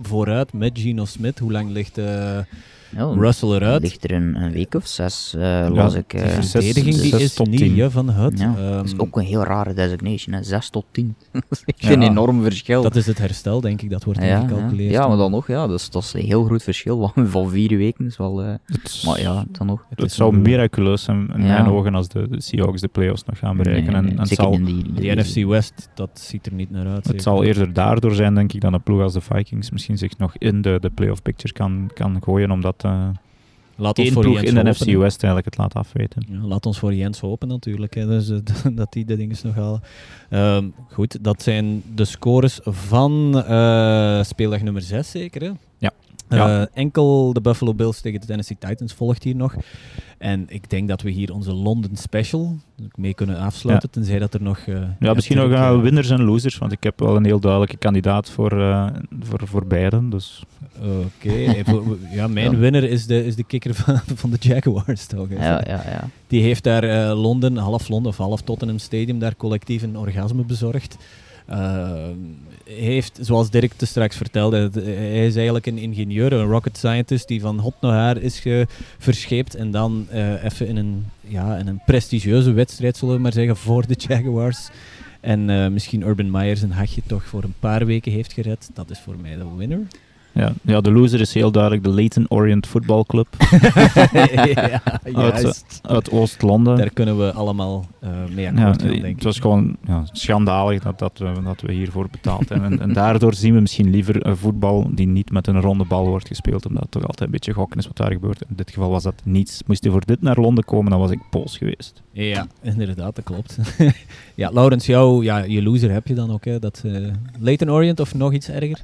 vooruit met Gino Smith? Hoe lang ligt eh, Russell eruit? ligt er een, een week of zes, eh las ik. De eh, zes- verdediging die zes is tot niet tien. hè, van Hut. ja, Ehm, dat is ook een heel rare designation, hè. 6 tot 10. dat is echt Ja. een enorm verschil. dat is het herstel, denk ik. Dat wordt ja, ja. ingecalculeerd. ja, maar dan nog, ja, dat is, dat is een heel groot verschil van, vier weken. Is wel, eh, het, maar ja, dan nog. Het zou miraculeus zijn in Ja. mijn ogen als de, de Seahawks de playoffs nog gaan bereiken. Nee, en, nee, en zal, in die, Die NFC West, dat ziet er niet naar uit. Het zeker. zal eerder daardoor zijn, denk ik, dan een ploeg als de Vikings misschien zich nog in de, de playoff picture kan, kan gooien, omdat eh Laat ons voor ploeg Jens in de hè. West eigenlijk het laat afweten. Ja, laat ons voor Jens hopen natuurlijk, hè, dus, eh, dat die de dingen nog halen. Ehm, goed, dat zijn de scores van eh, speeldag nummer 6 zeker, hè? Ja. Eh, Ja. enkel de Buffalo Bills tegen de Tennessee Titans volgt hier nog. En ik denk dat we hier onze London Special mee kunnen afsluiten, tenzij dat er nog... eh, Ja, misschien nog uh, eh, winners en losers, want ik heb wel een heel duidelijke kandidaat voor, eh voor, voor beiden. Dus Oké, ja, mijn Ja. winnaar is de, is de kicker van, van de Jaguars, toch? Ja, ja, ja. Die heeft daar eh, Londen, half Londen of half Tottenham Stadium, daar collectief een orgasme bezorgd. Uh, heeft, zoals Dirk te straks vertelde, het- hij is eigenlijk een ingenieur, een rocket scientist die van hot naar haar is verscheept en dan eh, even in een, ja, in een prestigieuze wedstrijd, zullen we maar zeggen, voor de Jaguars. En eh, misschien Urban Meyer zijn hachje toch voor een paar weken heeft gered. Dat is voor mij de winner. Ja, ja, de loser is heel duidelijk de Leighton Orient Football Club ja, juist. uit Oost-Londen. Daar kunnen we allemaal eh mee Ja, akkoord gaan, eh, denk het was gewoon ja, schandalig dat, dat, we, dat we hiervoor betaald hebben. En, en daardoor zien we misschien liever een voetbal die niet met een ronde bal wordt gespeeld, omdat het toch altijd een beetje gokken is wat daar gebeurt. In dit geval was dat niets. Moest hij voor dit naar Londen komen, dan was ik Pools geweest. Ja, inderdaad, dat klopt. Ja, Laurens, jou, ja, je loser heb je dan ook, hè? Dat, eh Leighton Orient of nog iets erger?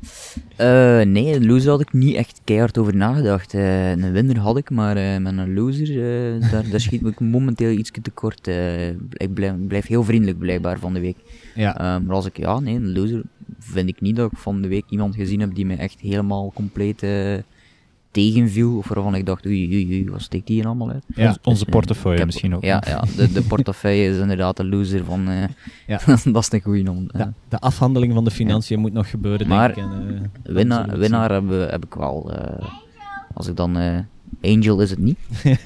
Eh, nee, een loser had ik niet echt keihard over nagedacht. Eh, een winnaar had ik, maar met een loser, daar, daar schiet ik momenteel iets tekort. Ik blijf, blijf heel vriendelijk blijkbaar van de week. Ja, maar als ik, ja, nee, een loser vind ik niet dat ik van de week iemand gezien heb die mij echt helemaal compleet tegenviel. Of waarvan ik dacht, oei, oei, oei, wat steekt die hier allemaal uit? Ja. Ons- onze Dus, eh, portefeuille heb- misschien ook. Ja, ja de, de portefeuille is inderdaad de loser van... eh, Ja. dat is een goeie om. de, de afhandeling van de financiën moet nog gebeuren, Maar denk ik. En, eh, Winnaar, winnaar heb, heb ik wel. eh, als ik dan. eh, Angel is het niet.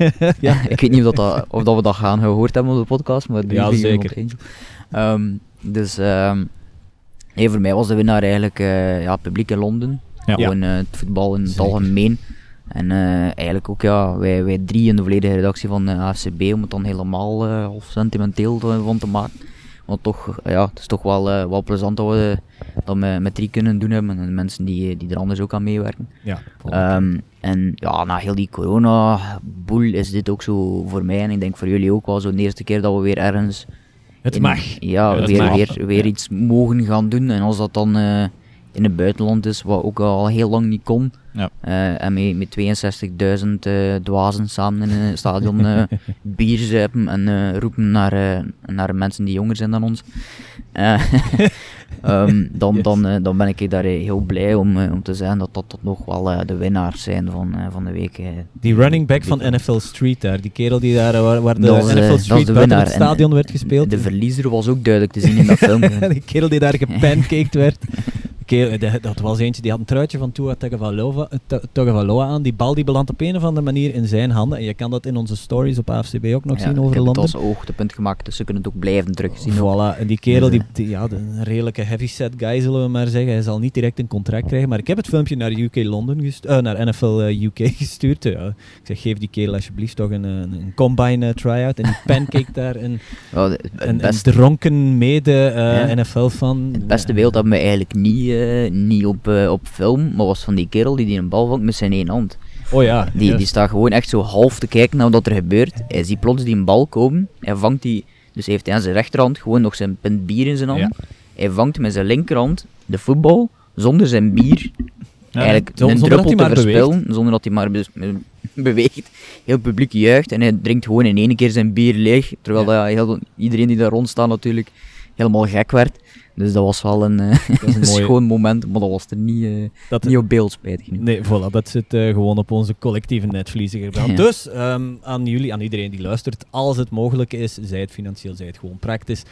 ja, ik weet niet of, dat, of dat we dat gaan gehoord hebben op de podcast, maar die Ja, zeker. Angel. Ehm, dus ehm, nee, voor mij was de winnaar eigenlijk eh, ja, publiek in Londen. Ja. Gewoon eh, het voetbal in het Zeker. algemeen. En eh, eigenlijk ook ja, wij, wij drie in de volledige redactie van de AFCB, om het dan helemaal eh half sentimenteel te- van te maken. Want toch, ja, het is toch wel, eh, wel plezant dat we dat met, met drie kunnen doen hebben. En mensen die, die er anders ook aan meewerken. Ja. Ehm, en ja, na heel die corona-boel is dit ook zo voor mij en ik denk voor jullie ook wel zo de eerste keer dat we weer ergens Het in- mag. Ja, weer, mag. weer, weer Ja. iets mogen gaan doen. En als dat dan eh, in het buitenland is, wat ook al heel lang niet kon. Ja. eh, en met, met 62.000 eh, dwazen samen in een stadion eh, bier zuipen en eh, roepen naar, eh, naar mensen die jonger zijn dan ons. Eh, ehm, dan, Yes. dan, eh, dan ben ik daar eh, heel blij om, eh, om te zeggen dat dat toch nog wel eh, de winnaars zijn van, eh, van de week. eh. Die running back van NFL Street daar, die kerel die daar, eh, waar, waar de Dat eh, NFL dat Street de buiten het stadion eh, werd gespeeld. De verliezer was ook duidelijk te zien in dat film. die kerel die daar gepancaked werd. Kerel, de- dat was eentje die had een truitje van Tua Tagovailoa eh, Ta- Tagovailoa aan. Die bal die belandt op een of andere manier in zijn handen. En je kan dat in onze stories op AFCB ook nog Ja, zien over Londen. als hoogtepunt gemaakt, dus ze kunnen het ook blijven terugzien. Voilà, en die kerel, Dus, die, die- ja, een redelijke heavyset guy zullen we maar zeggen. Hij zal niet direct een contract krijgen, maar ik heb het filmpje naar UK London gest- eh, naar NFL eh, UK gestuurd. Ja, ik zeg, geef die kerel alsjeblieft toch een, een, combine eh, try-out. En die pancake daar een, het, een, dronken mede eh, Ja. NFL-fan. het beste beeld hebben we eigenlijk niet, eh, niet op, eh, op film, maar was van die kerel die die een bal vangt met zijn één hand. Oh ja, Die, die staat gewoon echt zo half te kijken naar wat er gebeurt. Hij ziet plots die een bal komen, hij vangt die, dus hij heeft aan zijn rechterhand gewoon nog zijn pint bier in zijn hand. Ja. Hij vangt met zijn linkerhand de voetbal zonder zijn bier Ja, eigenlijk een druppel hij te verspillen, zonder dat hij maar be- be- beweegt. Heel publiek juicht en hij drinkt gewoon in één keer zijn bier leeg, terwijl Ja. dat heel, iedereen die daar rond staat natuurlijk helemaal gek werd. Dus dat was wel een, eh, Dat is een mooie- schoon moment, maar dat was er niet, eh, dat, niet op beeld, spijtig genoeg. Nee, voilà, dat zit eh, gewoon op onze collectieve netvliezen. Ja. Dus ehm, aan jullie, aan iedereen die luistert, als het mogelijk is, zij het financieel, zij het gewoon praktisch,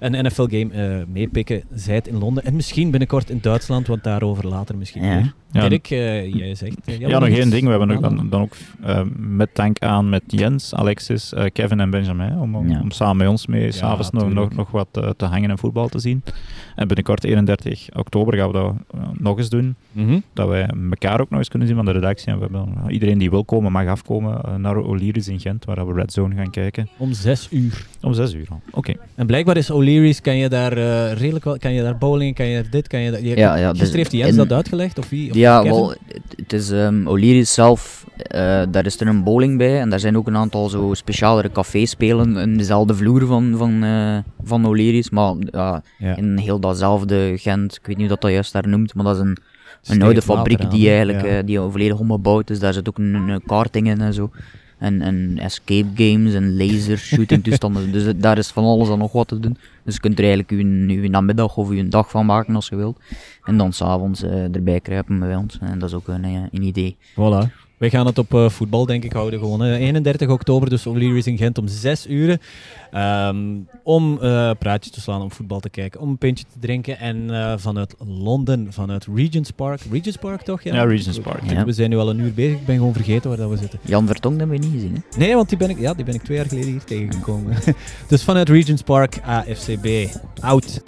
een NFL-game eh meepikken, zij het in Londen en misschien binnenkort in Duitsland, want daarover later misschien Ja. meer. Ja. Dirk, eh, jij zegt... Ja, nog één ding. We hebben ook dan, dan ook met dank aan met Jens, Alexis, eh, Kevin en Benjamin. Om, om, Ja. om samen met ons mee Ja, s'avonds nog, nog, nog wat te hangen en voetbal te zien. En binnenkort 31 oktober gaan we dat eh, nog eens doen. Mhm. Dat wij elkaar ook nog eens kunnen zien van de redactie. En we hebben, eh, iedereen die wil komen mag afkomen eh, naar Oliris in Gent, waar we Red Zone gaan kijken. Om zes uur. Om 6 uur al. Oké. En blijkbaar is O'Leary's, kan je daar redelijk wel, kan je daar bowling, kan je daar dit, kan je daar... Je, Ja, ja, gisteren dus heeft Jens in- dat uitgelegd, of wie? Of Ja, wel, het, is um, Oliris zelf, eh, daar is er een bowling bij en daar zijn ook een aantal zo specialere cafés spelen in dezelfde vloer van, van, eh, van Oliris, maar ja, Ja. in heel datzelfde Gent, ik weet niet hoe dat, dat juist daar noemt, maar dat is een, een oude fabriek aan, die eigenlijk Ja. eh, die volledig ombouwd is, daar zit ook een, een karting in en zo. En, en escape games en laser shooting toestanden. Dus het- daar is van alles en nog wat te doen. Dus je kunt er eigenlijk uw, uw namiddag of uw dag van maken als je wilt. En dan s'avonds eh erbij kruipen bij ons. En dat is ook een, eh, een idee. Voilà. Wij gaan het op eh, voetbal, denk ik, houden. Gewoon, hè. 31 oktober, dus O'Leary's in Gent om 6 uur. Ehm, om eh praatjes te slaan, om voetbal te kijken, om een pintje te drinken. En eh, vanuit Londen, vanuit Regent's Park. Regent's Park toch? Ja, Regent's Park, Ik- ja. We zijn nu al een uur bezig. Ik ben gewoon vergeten waar dat we zitten. Jan Vertong hebben we niet gezien. Hè? Nee, want die ben ik, ja, die ben ik twee jaar geleden hier tegengekomen. dus vanuit Regent's Park, AFCB. Out.